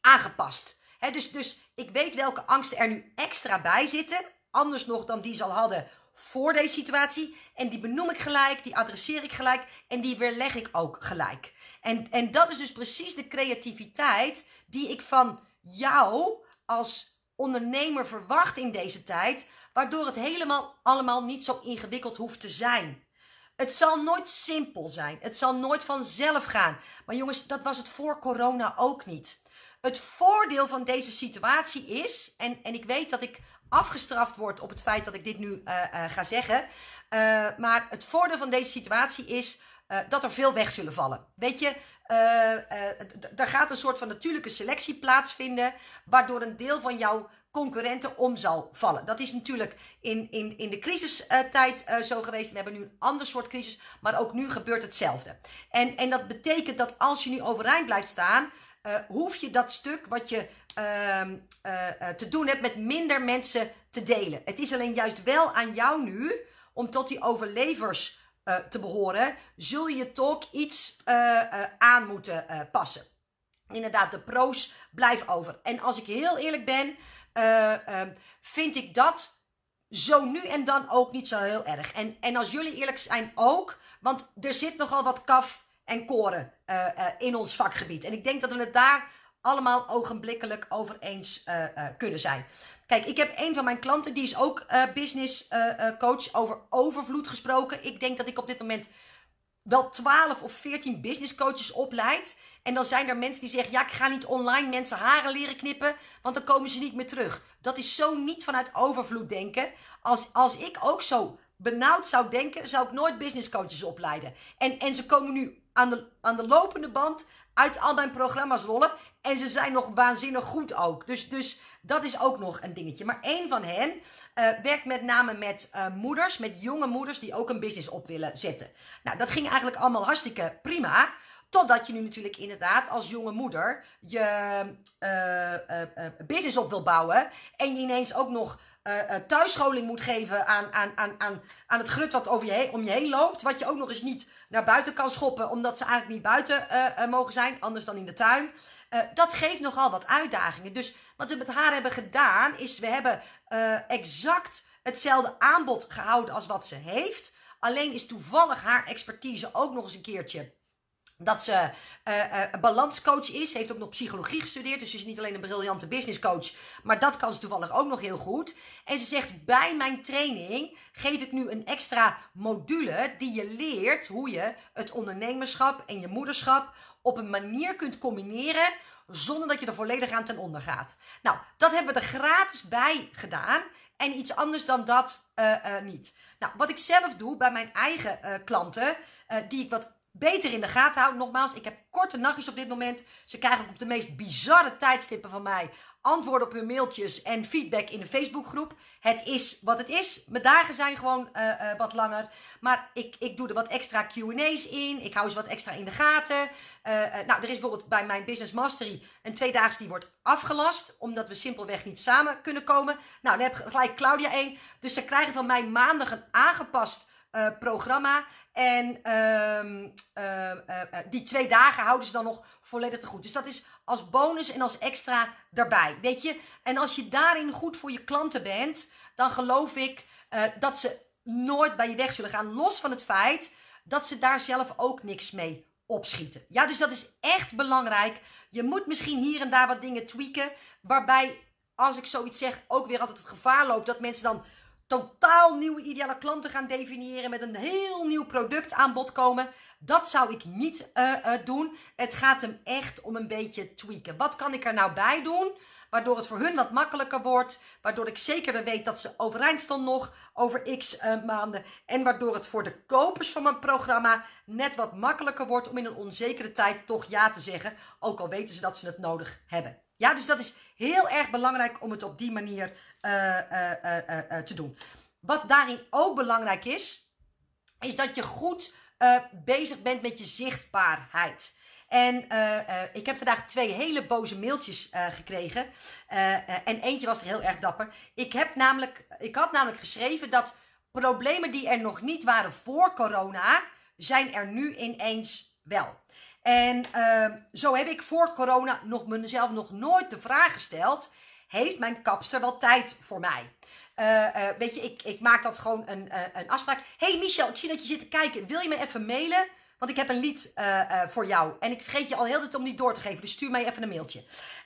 aangepast. Dus, dus ik weet welke angsten er nu extra bij zitten, anders nog dan die ze al hadden voor deze situatie. En die benoem ik gelijk, die adresseer ik gelijk en die weerleg ik ook gelijk. En, en dat is dus precies de creativiteit die ik van jou als ondernemer verwacht in deze tijd, waardoor het helemaal allemaal niet zo ingewikkeld hoeft te zijn. Het zal nooit simpel zijn. Het zal nooit vanzelf gaan. Maar jongens, dat was het voor corona ook niet. Het voordeel van deze situatie is, en, en ik weet dat ik afgestraft word op het feit dat ik dit nu uh, uh, ga zeggen. Uh, maar het voordeel van deze situatie is dat er veel weg zullen vallen. Weet je, er gaat een soort van natuurlijke selectie plaatsvinden, waardoor een deel van jouw concurrenten om zal vallen. Dat is natuurlijk in, in, in de crisistijd zo geweest. We hebben nu een ander soort crisis, maar ook nu gebeurt hetzelfde. En, en dat betekent dat als je nu overeind blijft staan, hoef je dat stuk wat je uh, te doen hebt met minder mensen te delen. Het is alleen juist wel aan jou nu om tot die overlevers te behoren. Zul je toch iets aan moeten passen. Inderdaad, de pro's blijf over. En als ik heel eerlijk ben, ehm, vind ik dat zo nu en dan ook niet zo heel erg. En, en als jullie eerlijk zijn ook, want er zit nogal wat kaf en koren in ons vakgebied. En ik denk dat we het daar allemaal ogenblikkelijk over eens uh, kunnen zijn. Kijk, ik heb een van mijn klanten, die is ook business coach, over overvloed gesproken. Ik denk dat ik op dit moment wel 12 of 14 business coaches opleid. En dan zijn er mensen die zeggen: Ja, ik ga niet online mensen haren leren knippen, want dan komen ze niet meer terug. Dat is zo niet vanuit overvloed denken. Als, als ik ook zo benauwd zou denken, zou ik nooit business coaches opleiden. En, en ze komen nu aan de, aan de lopende band uit al mijn programma's rollen. En ze zijn nog waanzinnig goed ook. Dus, dus dat is ook nog een dingetje. Maar één van hen uh, werkt met name met uh, moeders, met jonge moeders die ook een business op willen zetten. Nou, dat ging eigenlijk allemaal hartstikke prima. Totdat je nu natuurlijk inderdaad als jonge moeder je uh, business op wil bouwen. En je ineens ook nog thuisscholing moet geven aan, aan, aan, aan, aan het grut wat over je heen, om je heen loopt. Wat je ook nog eens niet naar buiten kan schoppen, omdat ze eigenlijk niet buiten mogen zijn, anders dan in de tuin. Dat geeft nogal wat uitdagingen. Dus wat we met haar hebben gedaan, is we hebben exact hetzelfde aanbod gehouden als wat ze heeft. Alleen is toevallig haar expertise ook nog eens een keertje dat ze uh, uh, balanscoach is. Ze heeft ook nog psychologie gestudeerd. Dus ze is niet alleen een briljante businesscoach. Maar dat kan ze toevallig ook nog heel goed. En ze zegt: Bij mijn training geef ik nu een extra module. Die je leert hoe je het ondernemerschap en je moederschap op een manier kunt combineren. Zonder dat je er volledig aan ten onder gaat. Nou, dat hebben we er gratis bij gedaan. En iets anders dan dat uh, niet. Nou, wat ik zelf doe bij mijn eigen klanten. die ik wat beter in de gaten houden. Nogmaals, ik heb korte nachtjes op dit moment. Ze krijgen op de meest bizarre tijdstippen van mij antwoorden op hun mailtjes en feedback in de Facebookgroep. Het is wat het is. Mijn dagen zijn gewoon uh, uh, wat langer. Maar ik, ik doe er wat extra QA's in. Ik hou ze wat extra in de gaten. Uh, nou, er is bijvoorbeeld bij mijn Business Mastery een tweedaagse die wordt afgelast. Omdat we simpelweg niet samen kunnen komen. Nou, dan heb ik gelijk Claudia één. Dus ze krijgen van mij maandag een aangepast programma. En uh, die twee dagen houden ze dan nog volledig te goed. Dus dat is als bonus en als extra daarbij. Weet je? En als je daarin goed voor je klanten bent, dan geloof ik uh, dat ze nooit bij je weg zullen gaan. Los van het feit dat ze daar zelf ook niks mee opschieten. Ja, dus dat is echt belangrijk. Je moet misschien hier en daar wat dingen tweaken. Waarbij, als ik zoiets zeg, ook weer altijd het gevaar loopt dat mensen dan totaal nieuwe ideale klanten gaan definiëren. Met een heel nieuw productaanbod komen. Dat zou ik niet uh, uh, doen. Het gaat hem echt om een beetje tweaken. Wat kan ik er nou bij doen? Waardoor het voor hun wat makkelijker wordt. Waardoor ik zeker weet dat ze overeind staan nog over x uh, maanden. En waardoor het voor de kopers van mijn programma net wat makkelijker wordt om in een onzekere tijd toch ja te zeggen. Ook al weten ze dat ze het nodig hebben. Ja, dus dat is heel erg belangrijk om het op die manier te doen. Wat daarin ook belangrijk is, is dat je goed bezig bent met je zichtbaarheid. En uh, uh, ik heb vandaag twee hele boze mailtjes gekregen. en eentje was er heel erg dapper. Ik, heb namelijk, ik had namelijk geschreven dat problemen die er nog niet waren voor corona, zijn er nu ineens wel. En zo heb ik voor corona nog mezelf nog nooit de vraag gesteld: heeft mijn kapster wel tijd voor mij? Weet je, ik, ik maak dat gewoon een, een afspraak. hey Michel, ik zie dat je zit te kijken. Wil je me even mailen? Want ik heb een lied voor jou. En ik vergeet je al heel de tijd om die door te geven. Dus stuur mij even een mailtje.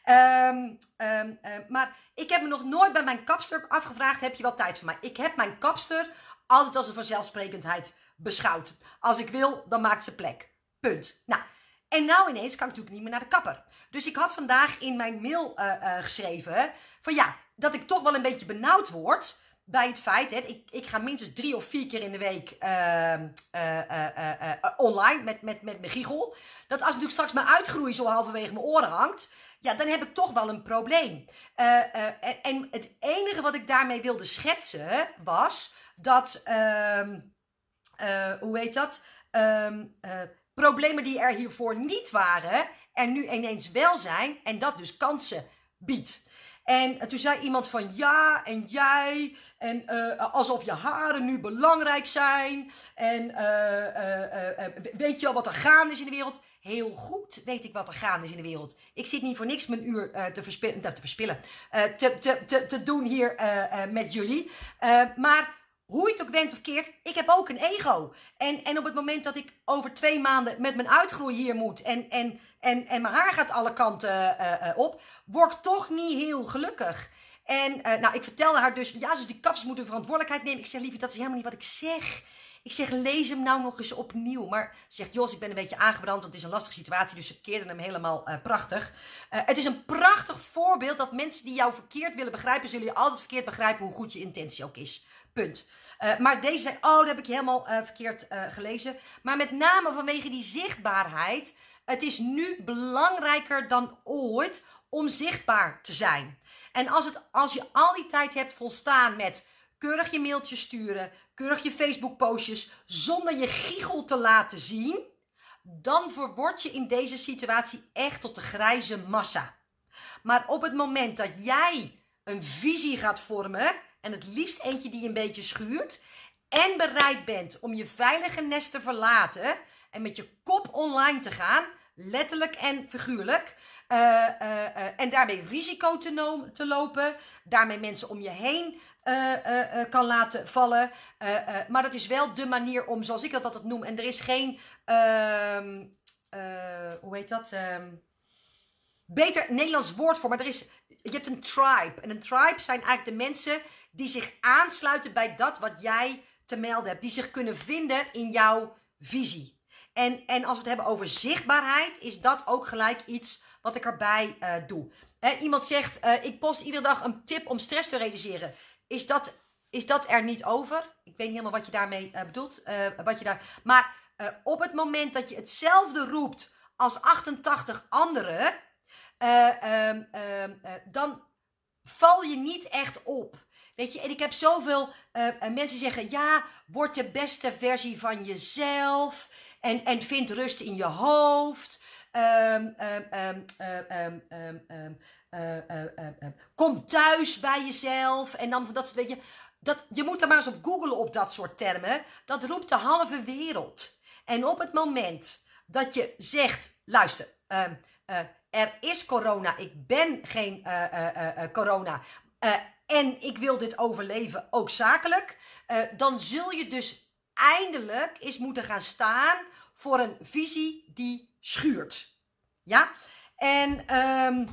Um, uh, maar ik heb me nog nooit bij mijn kapster afgevraagd: heb je wel tijd voor mij? Ik heb mijn kapster altijd als een vanzelfsprekendheid beschouwd. Als ik wil, dan maakt ze plek. Punt. Nou, en nou ineens kan ik natuurlijk niet meer naar de kapper. Dus ik had vandaag in mijn mail geschreven: van ja, dat ik toch wel een beetje benauwd word bij het feit, hè, ik, ik ga minstens drie of vier keer in de week uh, uh, online met, met, met mijn giegel. Dat als natuurlijk straks mijn uitgroei zo halverwege mijn oren hangt, ja, dan heb ik toch wel een probleem. En, en, het enige wat ik daarmee wilde schetsen was dat, ehm, hoe heet dat? Um, problemen die er hiervoor niet waren, er nu ineens wel zijn en dat dus kansen biedt. En toen zei iemand van ja, en jij, en uh, alsof je haren nu belangrijk zijn. En uh, weet je al wat er gaande is in de wereld? Heel goed weet ik wat er gaande is in de wereld. Ik zit niet voor niks mijn uur te, verspillen, te, verspillen te, te, te, te doen hier met jullie. maar hoe je het ook went of keert, ik heb ook een ego. En, en op het moment dat ik over twee maanden met mijn uitgroei hier moet en, en, en, en mijn haar gaat alle kanten uh, uh, op, word ik toch niet heel gelukkig. En uh, nou, ik vertelde haar dus, ja, dus die kapsels moeten verantwoordelijkheid nemen. Ik zeg, liefje, dat is helemaal niet wat ik zeg. Ik zeg, lees hem nou nog eens opnieuw. Maar ze zegt, Jos, ik ben een beetje aangebrand, want het is een lastige situatie. Dus ze keerde hem helemaal prachtig. Het is een prachtig voorbeeld dat mensen die jou verkeerd willen begrijpen, zullen je altijd verkeerd begrijpen hoe goed je intentie ook is. Punt. Uh, maar deze zei, oh, dat heb ik helemaal verkeerd gelezen. Maar met name vanwege die zichtbaarheid. Het is nu belangrijker dan ooit om zichtbaar te zijn. En als, het, als je al die tijd hebt volstaan met keurig je mailtjes sturen, keurig je Facebook postjes, zonder je giegel te laten zien, dan verword je in deze situatie echt tot de grijze massa. Maar op het moment dat jij een visie gaat vormen, en het liefst eentje die een beetje schuurt, en bereid bent om je veilige nest te verlaten en met je kop online te gaan, letterlijk en figuurlijk, uh, uh, en daarmee risico te, no te, lopen. Daarmee mensen om je heen kan laten vallen. maar dat is wel de manier om, zoals ik dat altijd noem. En er is geen. Ehm, hoe heet dat? Ehm, beter Nederlands woord voor. Maar er is. Je hebt een tribe. En een tribe zijn eigenlijk de mensen die zich aansluiten bij dat wat jij te melden hebt. Die zich kunnen vinden in jouw visie. En, en als we het hebben over zichtbaarheid, is dat ook gelijk iets wat ik erbij uh, doe. iemand zegt, uh, ik post iedere dag een tip om stress te reduceren. Is dat, is dat er niet over? Ik weet niet helemaal wat je daarmee uh, bedoelt. wat je daar, maar op het moment dat je hetzelfde roept als 88 anderen, ehm, ehm, dan val je niet echt op. Weet je, en ik heb zoveel mensen zeggen: ja, word de beste versie van jezelf. En, en vind rust in je hoofd. Kom thuis bij jezelf. En dan dat weet je. Dat, je moet er maar eens op googlen op dat soort termen. Dat roept de halve wereld. En op het moment dat je zegt: luister, uh, er is corona, ik ben geen corona. En ik wil dit overleven, ook zakelijk, uh, dan zul je dus eindelijk eens moeten gaan staan voor een visie die schuurt. Ja? En um,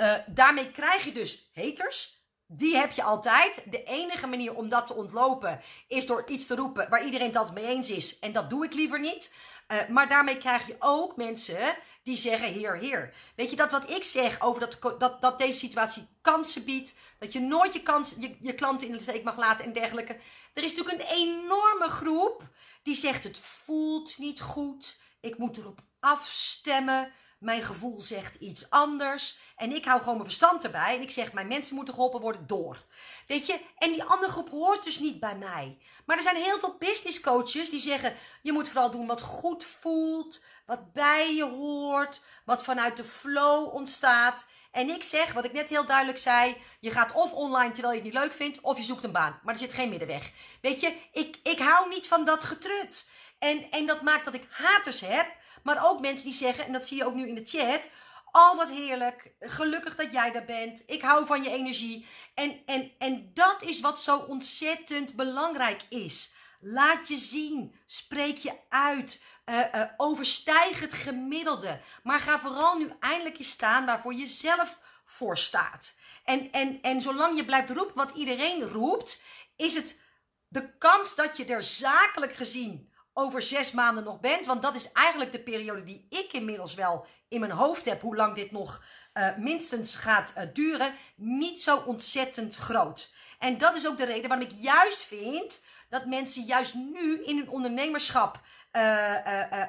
uh, daarmee krijg je dus haters. Die heb je altijd. De enige manier om dat te ontlopen is door iets te roepen waar iedereen het altijd mee eens is. En dat doe ik liever niet. Uh, maar daarmee krijg je ook mensen die zeggen: Heer, Heer. Weet je dat wat ik zeg over dat, dat, dat deze situatie kansen biedt? Dat je nooit je, kans, je, je klanten in de steek mag laten en dergelijke. Er is natuurlijk een enorme groep die zegt: Het voelt niet goed. Ik moet erop afstemmen. Mijn gevoel zegt iets anders. En ik hou gewoon mijn verstand erbij. En ik zeg, mijn mensen moeten geholpen worden door. Weet je? En die andere groep hoort dus niet bij mij. Maar er zijn heel veel business coaches die zeggen, je moet vooral doen wat goed voelt. Wat bij je hoort. Wat vanuit de flow ontstaat. En ik zeg, wat ik net heel duidelijk zei, je gaat of online terwijl je het niet leuk vindt, of je zoekt een baan. Maar er zit geen middenweg. Weet je, ik, ik hou niet van dat getrut. En, en dat maakt dat ik haters heb. Maar ook mensen die zeggen, en dat zie je ook nu in de chat. Oh, wat heerlijk. Gelukkig dat jij daar bent. Ik hou van je energie. En, en, en dat is wat zo ontzettend belangrijk is. Laat je zien. Spreek je uit. Uh, uh, overstijg het gemiddelde. Maar ga vooral nu eindelijk eens staan waarvoor je zelf voor staat. En, en, en zolang je blijft roepen wat iedereen roept, is het de kans dat je er zakelijk gezien over zes maanden nog bent. Want dat is eigenlijk de periode die ik inmiddels wel in mijn hoofd heb. Hoe lang dit nog uh, minstens gaat uh, duren. Niet zo ontzettend groot. En dat is ook de reden waarom ik juist vind dat mensen juist nu in hun ondernemerschap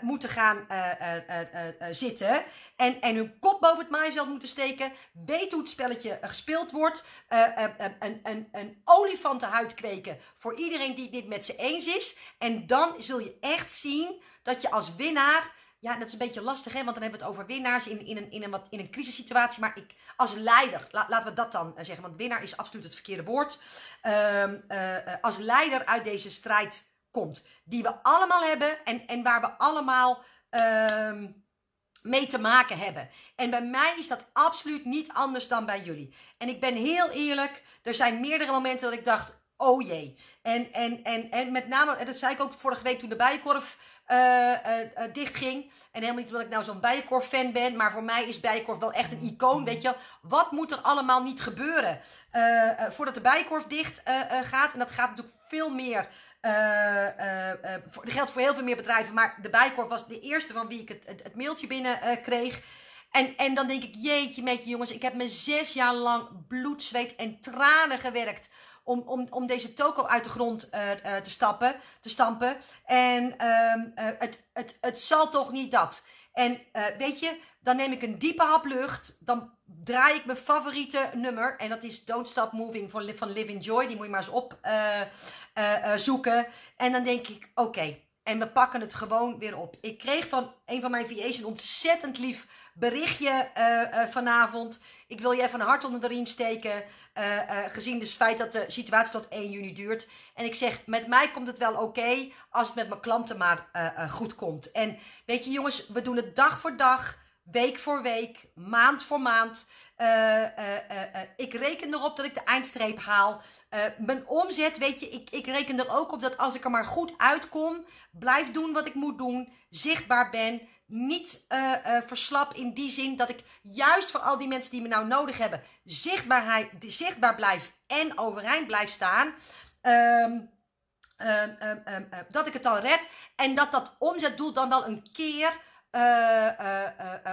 moeten gaan zitten. En, en hun kop boven het maaiveld moeten steken. Weet hoe het spelletje gespeeld wordt. een, een, een olifantenhuid kweken voor iedereen die dit met ze eens is. En dan zul je echt zien dat je als winnaar. Ja, dat is een beetje lastig, hè? Want dan hebben we het over winnaars in, in, een, in, een, wat, in een crisissituatie. Maar ik, als leider, laten we dat dan zeggen. Want winnaar is absoluut het verkeerde woord. Uh, als leider uit deze strijd komt. Die we allemaal hebben en, en waar we allemaal uh, mee te maken hebben. En bij mij is dat absoluut niet anders dan bij jullie. En ik ben heel eerlijk, er zijn meerdere momenten dat ik dacht, oh jee. En, en, en, en met name, dat zei ik ook vorige week toen de bijenkorf uh, uh, dichtging. En helemaal niet omdat ik nou zo'n Bijenkorf-fan ben. Maar voor mij is Bijenkorf wel echt een icoon. Weet je Wat moet er allemaal niet gebeuren voordat de Bijenkorf dicht gaat? En dat gaat natuurlijk veel meer dat geldt voor heel veel meer bedrijven. Maar de Bijkorf was de eerste van wie ik het, het, mailtje binnen kreeg. En, en dan denk ik, jeetje, meetje jongens, ik heb me zes jaar lang bloed, zweet en tranen gewerkt om, om, om deze toko uit de grond te, stappen, te stampen. En uh, het, het, het zal toch niet dat. En weet je, dan neem ik een diepe hap lucht. Dan draai ik mijn favoriete nummer. En dat is Don't Stop Moving van, van Living Joy. Die moet je maar eens op zoeken. En dan denk ik, oké. En we pakken het gewoon weer op. Ik kreeg van een van mijn VA's een ontzettend lief berichtje uh, vanavond. Ik wil je even een hart onder de riem steken. Gezien dus het feit dat de situatie tot 1 juni duurt. En ik zeg, met mij komt het wel oké. Als het met mijn klanten maar goed komt. En weet je jongens, we doen het dag voor dag. Week voor week. Maand voor maand. Ik reken erop dat ik de eindstreep haal. mijn omzet, weet je, ik, ik reken er ook op dat als ik er maar goed uitkom. Blijf doen wat ik moet doen. Zichtbaar ben niet verslap in die zin dat ik juist voor al die mensen die me nou nodig hebben, zichtbaarheid, zichtbaar blijf en overeind blijf staan. Um, um, um, dat ik het al red en dat dat omzetdoel dan wel een keer uh,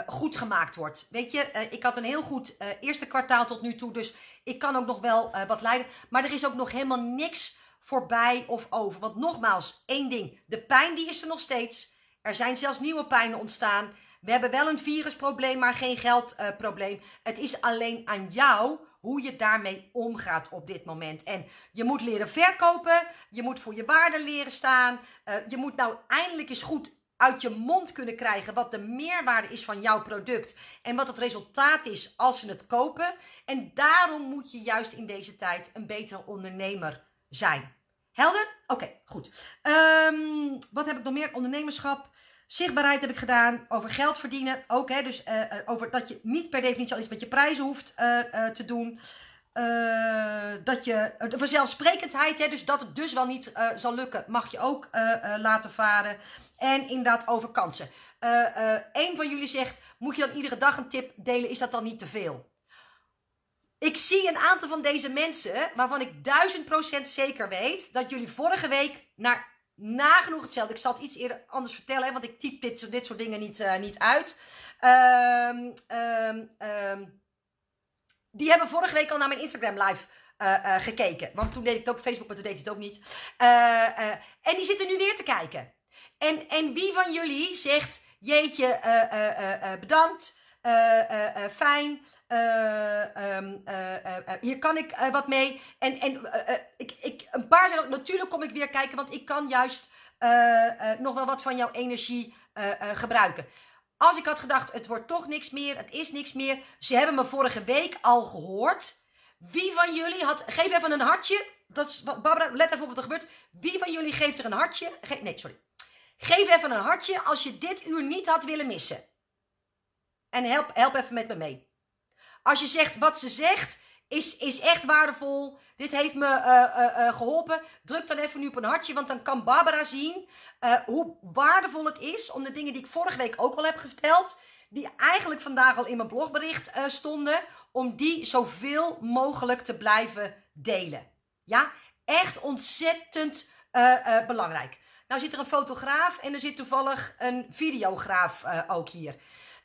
goed gemaakt wordt. Weet je, ik had een heel goed eerste kwartaal tot nu toe, dus ik kan ook nog wel wat leiden. Maar er is ook nog helemaal niks voorbij of over. Want nogmaals, één ding: de pijn die is er nog steeds. Er zijn zelfs nieuwe pijnen ontstaan. We hebben wel een virusprobleem, maar geen geldprobleem. Het is alleen aan jou hoe je daarmee omgaat op dit moment. En je moet leren verkopen. Je moet voor je waarde leren staan. Je moet nou eindelijk eens goed uit je mond kunnen krijgen wat de meerwaarde is van jouw product en wat het resultaat is als ze het kopen. En daarom moet je juist in deze tijd een betere ondernemer zijn. Helder? Oké, goed. Um, wat heb ik nog meer? Ondernemerschap. Zichtbaarheid heb ik gedaan. Over geld verdienen ook. Hè, dus uh, over dat je niet per definitie al iets met je prijzen hoeft uh, te doen. Dat je de vanzelfsprekendheid, hè, dus dat het dus wel niet zal lukken, mag je ook laten varen. En inderdaad over kansen. een van jullie zegt, moet je dan iedere dag een tip delen? Is dat dan niet te veel? Ik zie een aantal van deze mensen waarvan ik duizend procent zeker weet dat jullie vorige week naar nagenoeg hetzelfde. Ik zal het iets eerder anders vertellen, want ik typ dit, dit soort dingen niet, niet uit. Um, um, um, die hebben vorige week al naar mijn Instagram live uh, uh, gekeken. Want toen deed ik het ook Facebook, maar toen deed hij het ook niet. en die zitten nu weer te kijken. En, en wie van jullie zegt, jeetje, bedankt, fijn. Um, hier kan ik wat mee. En, en ik, ik, een paar zijn ook, natuurlijk kom ik weer kijken, want ik kan juist nog wel wat van jouw energie gebruiken. Als ik had gedacht, het wordt toch niks meer, het is niks meer. Ze hebben me vorige week al gehoord. Wie van jullie had, geef even een hartje. Dat is, Barbara, let even op wat er gebeurt. Wie van jullie geeft er een hartje? nee, sorry. Geef even een hartje als je dit uur niet had willen missen. En help, help even met me mee. Als je zegt wat ze zegt is, is echt waardevol. Dit heeft me uh, uh, geholpen. Druk dan even nu op een hartje, want dan kan Barbara zien hoe waardevol het is om de dingen die ik vorige week ook al heb verteld, die eigenlijk vandaag al in mijn blogbericht stonden, om die zoveel mogelijk te blijven delen. Ja, echt ontzettend belangrijk. Nou zit er een fotograaf en er zit toevallig een videograaf ook hier.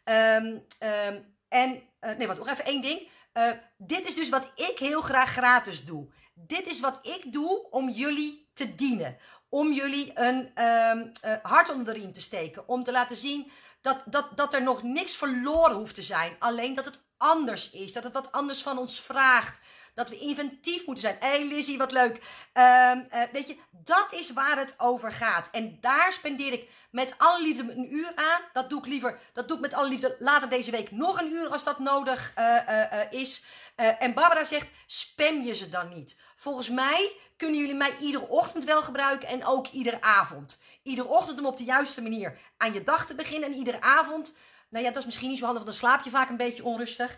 Um, um, en, nee, wat, nog even één ding. Uh, dit is dus wat ik heel graag gratis doe. Dit is wat ik doe om jullie te dienen. Om jullie een um, uh, hart onder de riem te steken. Om te laten zien dat, dat, dat er nog niks verloren hoeft te zijn. Alleen dat het anders is. Dat het wat anders van ons vraagt. Dat we inventief moeten zijn. Hé hey Lizzie, wat leuk. Um, uh, weet je, dat is waar het over gaat. En daar spendeer ik met alle liefde een uur aan. Dat doe ik liever, dat doe ik met alle liefde later deze week nog een uur als dat nodig uh, uh, is. en Barbara zegt, spam je ze dan niet. Volgens mij kunnen jullie mij iedere ochtend wel gebruiken en ook iedere avond. Iedere ochtend om op de juiste manier aan je dag te beginnen. En iedere avond, nou ja, dat is misschien niet zo handig, want dan slaap je vaak een beetje onrustig.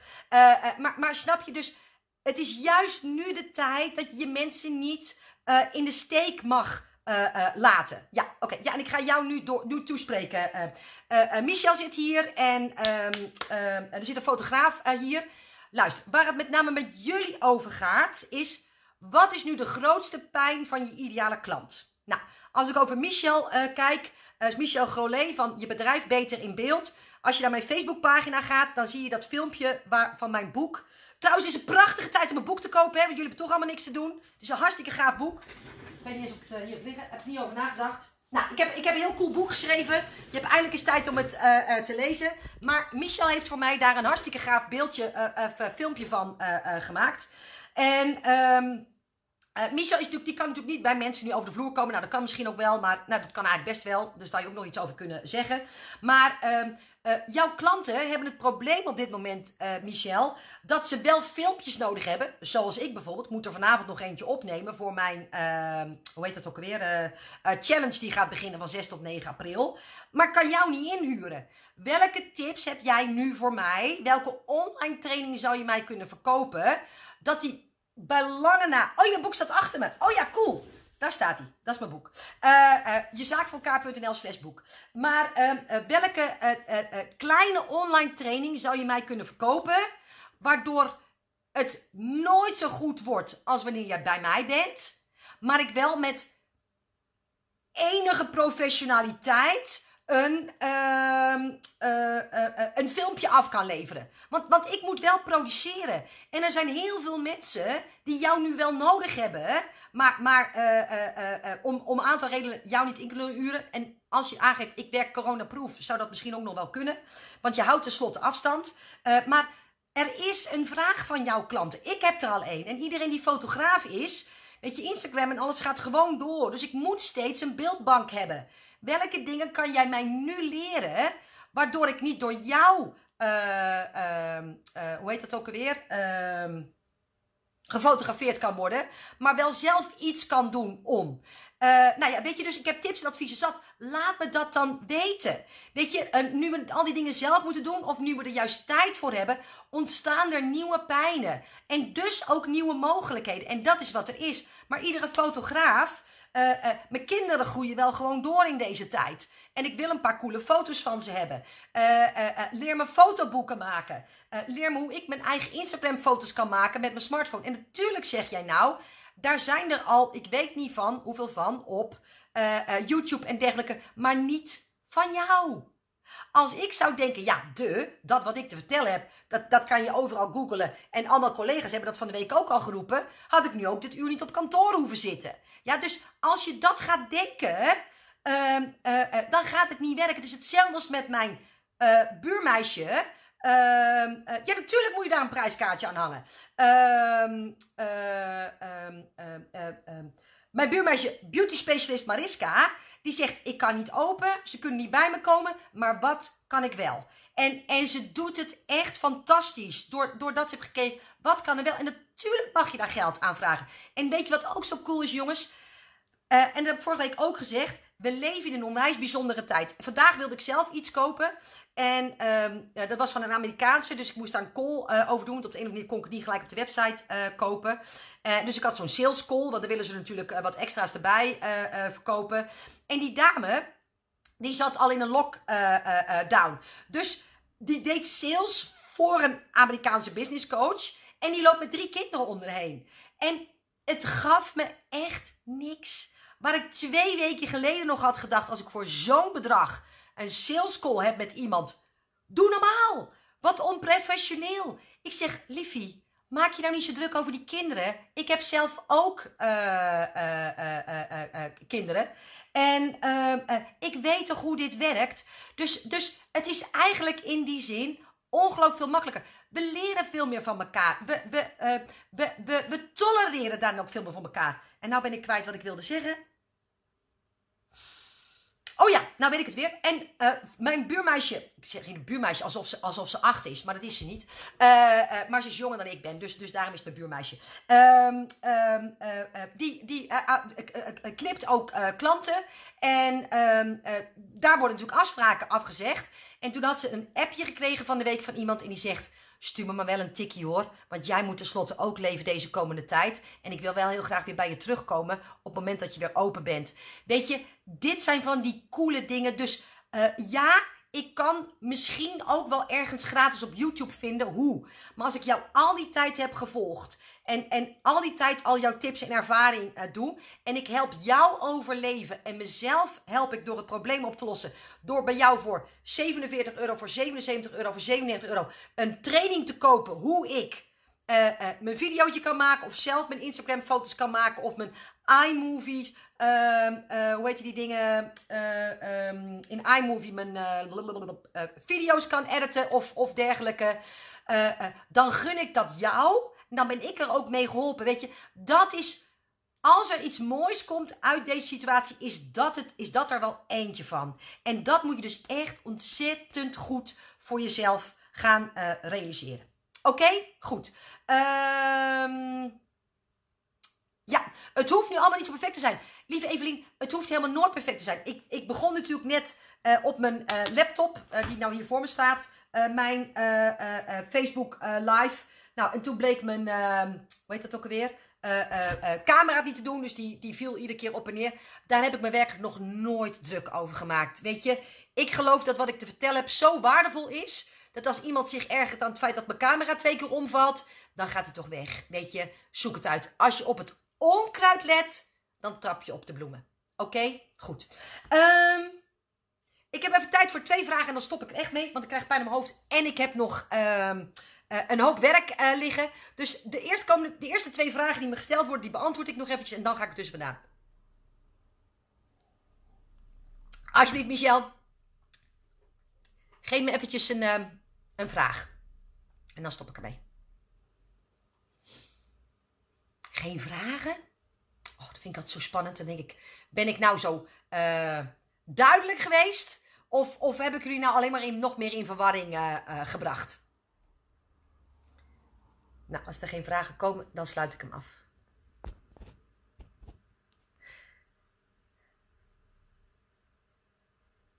maar, maar snap je dus het is juist nu de tijd dat je je mensen niet uh, in de steek mag uh, uh, laten. Ja, oké. Ja, en ik ga jou nu, door, nu toespreken. Michel zit hier en um, er zit een fotograaf hier. Luister, waar het met name met jullie over gaat, is wat is nu de grootste pijn van je ideale klant? Nou, als ik over Michel kijk, is Michel Grolet van Je Bedrijf Beter in Beeld. Als je naar mijn Facebookpagina gaat, dan zie je dat filmpje waar, van mijn boek. Trouwens, het is een prachtige tijd om een boek te kopen, hè, want jullie hebben toch allemaal niks te doen. Het is een hartstikke gaaf boek. Ik weet niet eens of het uh, hier liggen. Heb niet over nagedacht. Nou, ik heb, ik heb een heel cool boek geschreven. Je hebt eindelijk eens tijd om het uh, uh, te lezen. Maar Michel heeft voor mij daar een hartstikke gaaf beeldje, filmpje van gemaakt. En um, Michel is natuurlijk, die kan natuurlijk niet bij mensen nu over de vloer komen. Nou, dat kan misschien ook wel, maar nou, dat kan eigenlijk best wel. Dus daar je ook nog iets over kunnen zeggen. Maar um, uh, jouw klanten hebben het probleem op dit moment, uh, Michel, dat ze wel filmpjes nodig hebben. Zoals ik bijvoorbeeld. Moet er vanavond nog eentje opnemen voor mijn, uh, hoe heet dat ook alweer? challenge die gaat beginnen van 6 tot 9 april. Maar kan jou niet inhuren. Welke tips heb jij nu voor mij? Welke online training zou je mij kunnen verkopen? Dat die bij lange na. Oh, je boek staat achter me. Oh ja, cool. Daar staat hij. Dat is mijn boek. Uh, uh, slash boek. Maar uh, welke kleine online training zou je mij kunnen verkopen? Waardoor het nooit zo goed wordt als wanneer jij bij mij bent. Maar ik wel met enige professionaliteit een, uh, uh, uh, een filmpje af kan leveren. Want, want ik moet wel produceren. En er zijn heel veel mensen die jou nu wel nodig hebben. Maar, maar om, om een aantal redenen jou niet in kunnen uren. En als je aangeeft, ik werk coronaproof, zou dat misschien ook nog wel kunnen. Want je houdt tenslotte afstand. maar er is een vraag van jouw klanten. Ik heb er al één. En iedereen die fotograaf is, weet je, Instagram en alles gaat gewoon door. Dus ik moet steeds een beeldbank hebben. Welke dingen kan jij mij nu leren, waardoor ik niet door jou, uh, uh, hoe heet dat ook alweer? Uh, gefotografeerd kan worden, maar wel zelf iets kan doen om. Uh, nou ja, weet je, dus ik heb tips en adviezen zat. Laat me dat dan weten. Weet je, nu we al die dingen zelf moeten doen, of nu we er juist tijd voor hebben, ontstaan er nieuwe pijnen. En dus ook nieuwe mogelijkheden. En dat is wat er is. Maar iedere fotograaf, uh, mijn kinderen groeien wel gewoon door in deze tijd. En ik wil een paar coole foto's van ze hebben. leer me fotoboeken maken. leer me hoe ik mijn eigen Instagram foto's kan maken met mijn smartphone. En natuurlijk zeg jij nou, daar zijn er al, ik weet niet van, hoeveel van, op YouTube en dergelijke, maar niet van jou. Als ik zou denken, ja, de, dat wat ik te vertellen heb, dat, dat kan je overal googelen. En allemaal collega's hebben dat van de week ook al geroepen. Had ik nu ook dit uur niet op kantoor hoeven zitten. Ja, dus als je dat gaat denken, uh, dan gaat het niet werken. Het is hetzelfde als met mijn buurmeisje. Ehm, ja, natuurlijk moet je daar een prijskaartje aan hangen. Uh, mijn buurmeisje, beauty specialist Mariska, die zegt: Ik kan niet open, ze kunnen niet bij me komen, maar wat kan ik wel? En, en ze doet het echt fantastisch. Door, doordat ze heeft gekeken, wat kan er wel? En natuurlijk mag je daar geld aan vragen. En weet je wat ook zo cool is, jongens? Uh, en dat heb ik vorige week ook gezegd. We leven in een onwijs bijzondere tijd. Vandaag wilde ik zelf iets kopen. En um, dat was van een Amerikaanse, dus ik moest daar een call uh, over doen. Want op de een of andere manier kon ik het niet gelijk op de website uh, kopen. Uh, dus ik had zo'n sales call, want dan willen ze natuurlijk wat extra's erbij verkopen. En die dame, die zat al in een lockdown. dus die deed sales voor een Amerikaanse business coach. En die loopt met drie kinderen onderheen. En het gaf me echt niks. Waar ik twee weken geleden nog had gedacht, als ik voor zo'n bedrag een sales call heb met iemand. Doe normaal. Wat onprofessioneel. Ik zeg, liefie, maak je nou niet zo druk over die kinderen. Ik heb zelf ook uh, uh, uh, kinderen. En ehm, ik weet toch hoe dit werkt. Dus, dus het is eigenlijk in die zin ongelooflijk veel makkelijker. We leren veel meer van elkaar. We, we, we, we, we tolereren daar ook veel meer van elkaar. En nou ben ik kwijt wat ik wilde zeggen. Oh ja, nou weet ik het weer. En uh, mijn buurmeisje, ik zeg geen buurmeisje alsof ze, alsof ze acht is, maar dat is ze niet. Uh, uh, maar ze is jonger dan ik ben, dus, dus daarom is het mijn buurmeisje. Um, um, die die knipt ook klanten. En um, daar worden natuurlijk afspraken afgezegd. En toen had ze een appje gekregen van de week van iemand en die zegt... Stuur me maar wel een tikje hoor. Want jij moet tenslotte ook leven deze komende tijd. En ik wil wel heel graag weer bij je terugkomen. op het moment dat je weer open bent. Weet je, dit zijn van die coole dingen. Dus uh, ja, ik kan misschien ook wel ergens gratis op YouTube vinden hoe. Maar als ik jou al die tijd heb gevolgd en, en al die tijd al jouw tips en ervaring uh, doe. En ik help jou overleven. En mezelf help ik door het probleem op te lossen. Door bij jou voor 47 euro, voor 77 euro, voor 97 euro een training te kopen. Hoe ik uh, uh, mijn videootje kan maken. Of zelf mijn Instagram foto's kan maken. Of mijn iMovies. Uh, hoe heet je die dingen? Um, in iMovie mijn video's kan editen of, of dergelijke. dan gun ik dat jou dan ben ik er ook mee geholpen. Weet je, dat is. Als er iets moois komt uit deze situatie, is dat, het, is dat er wel eentje van. En dat moet je dus echt ontzettend goed voor jezelf gaan realiseren. Oké, goed. Um, ja, het hoeft nu allemaal niet zo perfect te zijn. Lieve Evelien, het hoeft helemaal nooit perfect te zijn. Ik, ik begon natuurlijk net uh, op mijn uh, laptop, die nou hier voor me staat, mijn Facebook Live. Nou, en toen bleek mijn, uh, hoe heet dat ook alweer? Camera niet te doen, dus die, die viel iedere keer op en neer. Daar heb ik me werkelijk nog nooit druk over gemaakt. Weet je, ik geloof dat wat ik te vertellen heb zo waardevol is. Dat als iemand zich ergert aan het feit dat mijn camera twee keer omvalt, dan gaat het toch weg. Weet je, zoek het uit. Als je op het onkruid let, dan trap je op de bloemen. Oké, goed. Um, ik heb even tijd voor twee vragen en dan stop ik er echt mee, want ik krijg pijn in mijn hoofd. En ik heb nog. Um, uh, een hoop werk uh, liggen. Dus de de eerste twee vragen die me gesteld worden, die beantwoord ik nog eventjes en dan ga ik er tussen vandaan. Alsjeblieft, Michel. Geef me eventjes een, uh, een vraag. En dan stop ik ermee. Geen vragen? Oh, dat vind ik altijd zo spannend. Dan denk ik, ben ik nou zo duidelijk geweest? Of, of heb ik jullie nou alleen maar in, nog meer in verwarring gebracht? Nou, als er geen vragen komen, dan sluit ik hem af.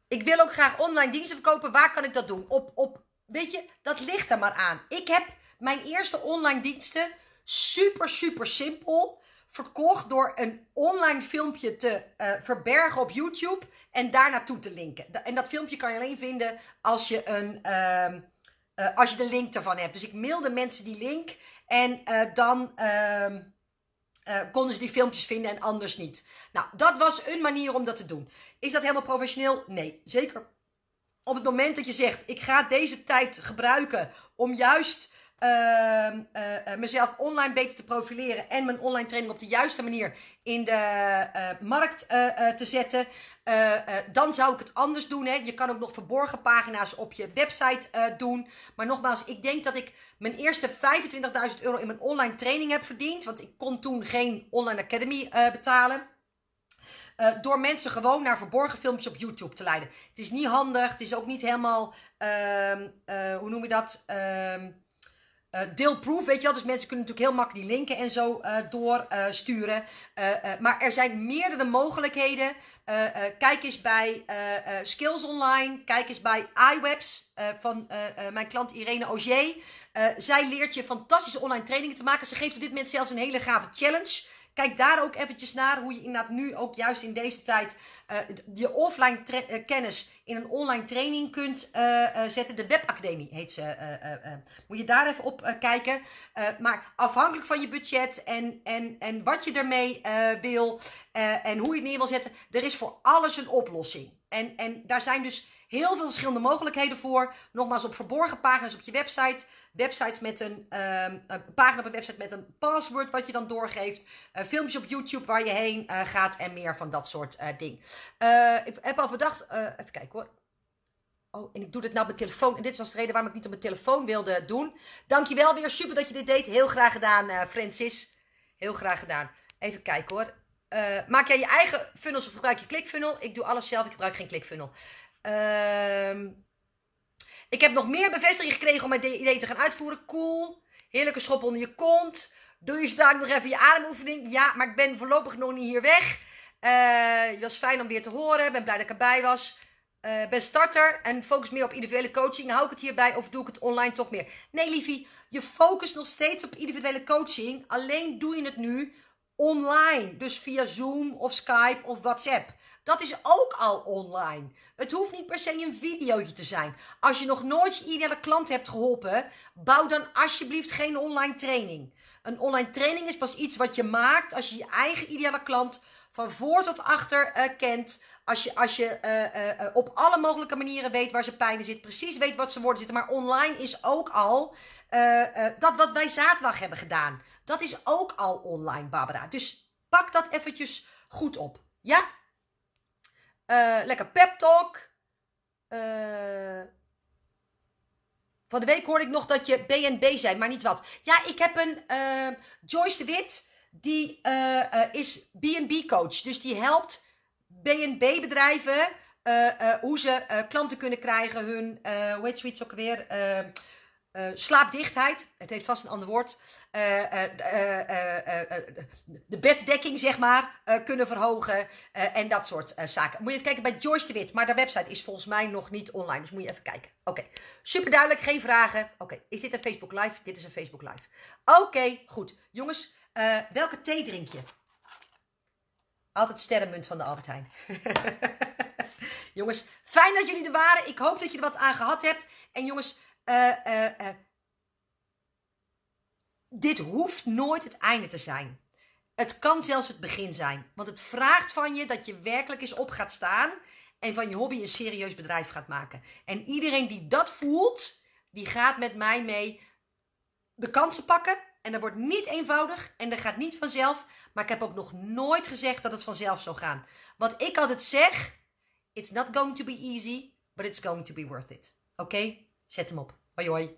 Ik wil ook graag online diensten verkopen. Waar kan ik dat doen? Op, op, weet je, dat ligt er maar aan. Ik heb mijn eerste online diensten super, super simpel verkocht door een online filmpje te uh, verbergen op YouTube en daar naartoe te linken. En dat filmpje kan je alleen vinden als je, een, uh, uh, als je de link ervan hebt. Dus ik mailde mensen die link en uh, dan ehm, konden ze die filmpjes vinden en anders niet. Nou, dat was een manier om dat te doen. Is dat helemaal professioneel? Nee, zeker. Op het moment dat je zegt, ik ga deze tijd gebruiken om juist uh, mezelf online beter te profileren en mijn online training op de juiste manier in de uh, markt te zetten, dan zou ik het anders doen. Hè. Je kan ook nog verborgen pagina's op je website doen. Maar nogmaals, ik denk dat ik mijn eerste 25.000 euro in mijn online training heb verdiend, want ik kon toen geen online academy betalen. Door mensen gewoon naar verborgen filmpjes op YouTube te leiden. Het is niet handig. Het is ook niet helemaal. Uh, hoe noem je dat? Uh, deelproof, weet je wel. Dus mensen kunnen natuurlijk heel makkelijk die linken en zo uh, doorsturen. Uh, maar er zijn meerdere mogelijkheden. kijk eens bij Skills Online. Kijk eens bij iWebs van mijn klant Irene Auger. zij leert je fantastische online trainingen te maken. Ze geeft op dit moment zelfs een hele gave challenge. Kijk daar ook eventjes naar hoe je inderdaad nu ook juist in deze tijd uh, je offline uh, kennis in een online training kunt uh, zetten. De Webacademie heet ze. moet je daar even op kijken. maar afhankelijk van je budget en, en, en wat je ermee wil en hoe je het neer wil zetten, er is voor alles een oplossing. En, en daar zijn dus heel veel verschillende mogelijkheden voor. Nogmaals, op verborgen pagina's op je website. Websites met een, um, een pagina op een website met een password wat je dan doorgeeft. Uh, filmpjes op YouTube waar je heen uh, gaat en meer van dat soort uh, ding. ik heb al bedacht, even kijken hoor. Oh, en ik doe dit nou op mijn telefoon. En dit was de reden waarom ik niet op mijn telefoon wilde doen. Dankjewel weer. Super dat je dit deed. Heel graag gedaan, Francis. Heel graag gedaan. Even kijken hoor. maak jij je eigen funnels of gebruik je ClickFunnel? Ik doe alles zelf. Ik gebruik geen ClickFunnel. Ehm ik heb nog meer bevestiging gekregen om mijn idee te gaan uitvoeren. Cool. Heerlijke schop onder je kont. Doe je vandaag nog even je ademoefening? Ja, maar ik ben voorlopig nog niet hier weg. Uh, het was fijn om weer te horen. Ben blij dat ik erbij was. Uh, ben starter en focus meer op individuele coaching. Hou ik het hierbij of doe ik het online toch meer? Nee, liefie. Je focust nog steeds op individuele coaching. Alleen doe je het nu online. Dus via Zoom of Skype of WhatsApp. Dat is ook al online. Het hoeft niet per se een videootje te zijn. Als je nog nooit je ideale klant hebt geholpen, bouw dan alsjeblieft geen online training. Een online training is pas iets wat je maakt als je je eigen ideale klant van voor tot achter uh, kent. Als je, als je uh, uh, op alle mogelijke manieren weet waar ze pijn zit, precies weet wat ze worden zitten. Maar online is ook al dat wat wij zaterdag hebben gedaan. Dat is ook al online, Barbara. Dus pak dat eventjes goed op. Ja? Uh, lekker pep talk. Uh, van de week hoorde ik nog dat je BNB zei, maar niet wat. Ja, ik heb een uh, Joyce de Wit. Die is BNB coach. Dus die helpt BNB bedrijven. hoe ze klanten kunnen krijgen. Hun, hoe heet zoiets ook weer? Slaapdichtheid, het heeft vast een ander woord. Uh, uh, de beddekking, zeg maar, kunnen verhogen. en dat soort zaken. Moet je even kijken bij Joyce de Wit. Maar de website is volgens mij nog niet online. Dus moet je even kijken. Oké, okay. super duidelijk. Geen vragen. Oké, is dit een Facebook Live? Dit is een Facebook Live. Oké, goed. Jongens, welke thee drink je? Altijd sterrenmunt van de Albert Heijn. jongens, fijn dat jullie er waren. Ik hoop dat je er wat aan gehad hebt. En jongens... Uh, uh, uh. Dit hoeft nooit het einde te zijn. Het kan zelfs het begin zijn. Want het vraagt van je dat je werkelijk eens op gaat staan. En van je hobby een serieus bedrijf gaat maken. En iedereen die dat voelt, die gaat met mij mee de kansen pakken. En dat wordt niet eenvoudig en dat gaat niet vanzelf. Maar ik heb ook nog nooit gezegd dat het vanzelf zou gaan. Wat ik altijd zeg, it's not going to be easy, but it's going to be worth it. Oké? Zet hem op. Hoi hoi.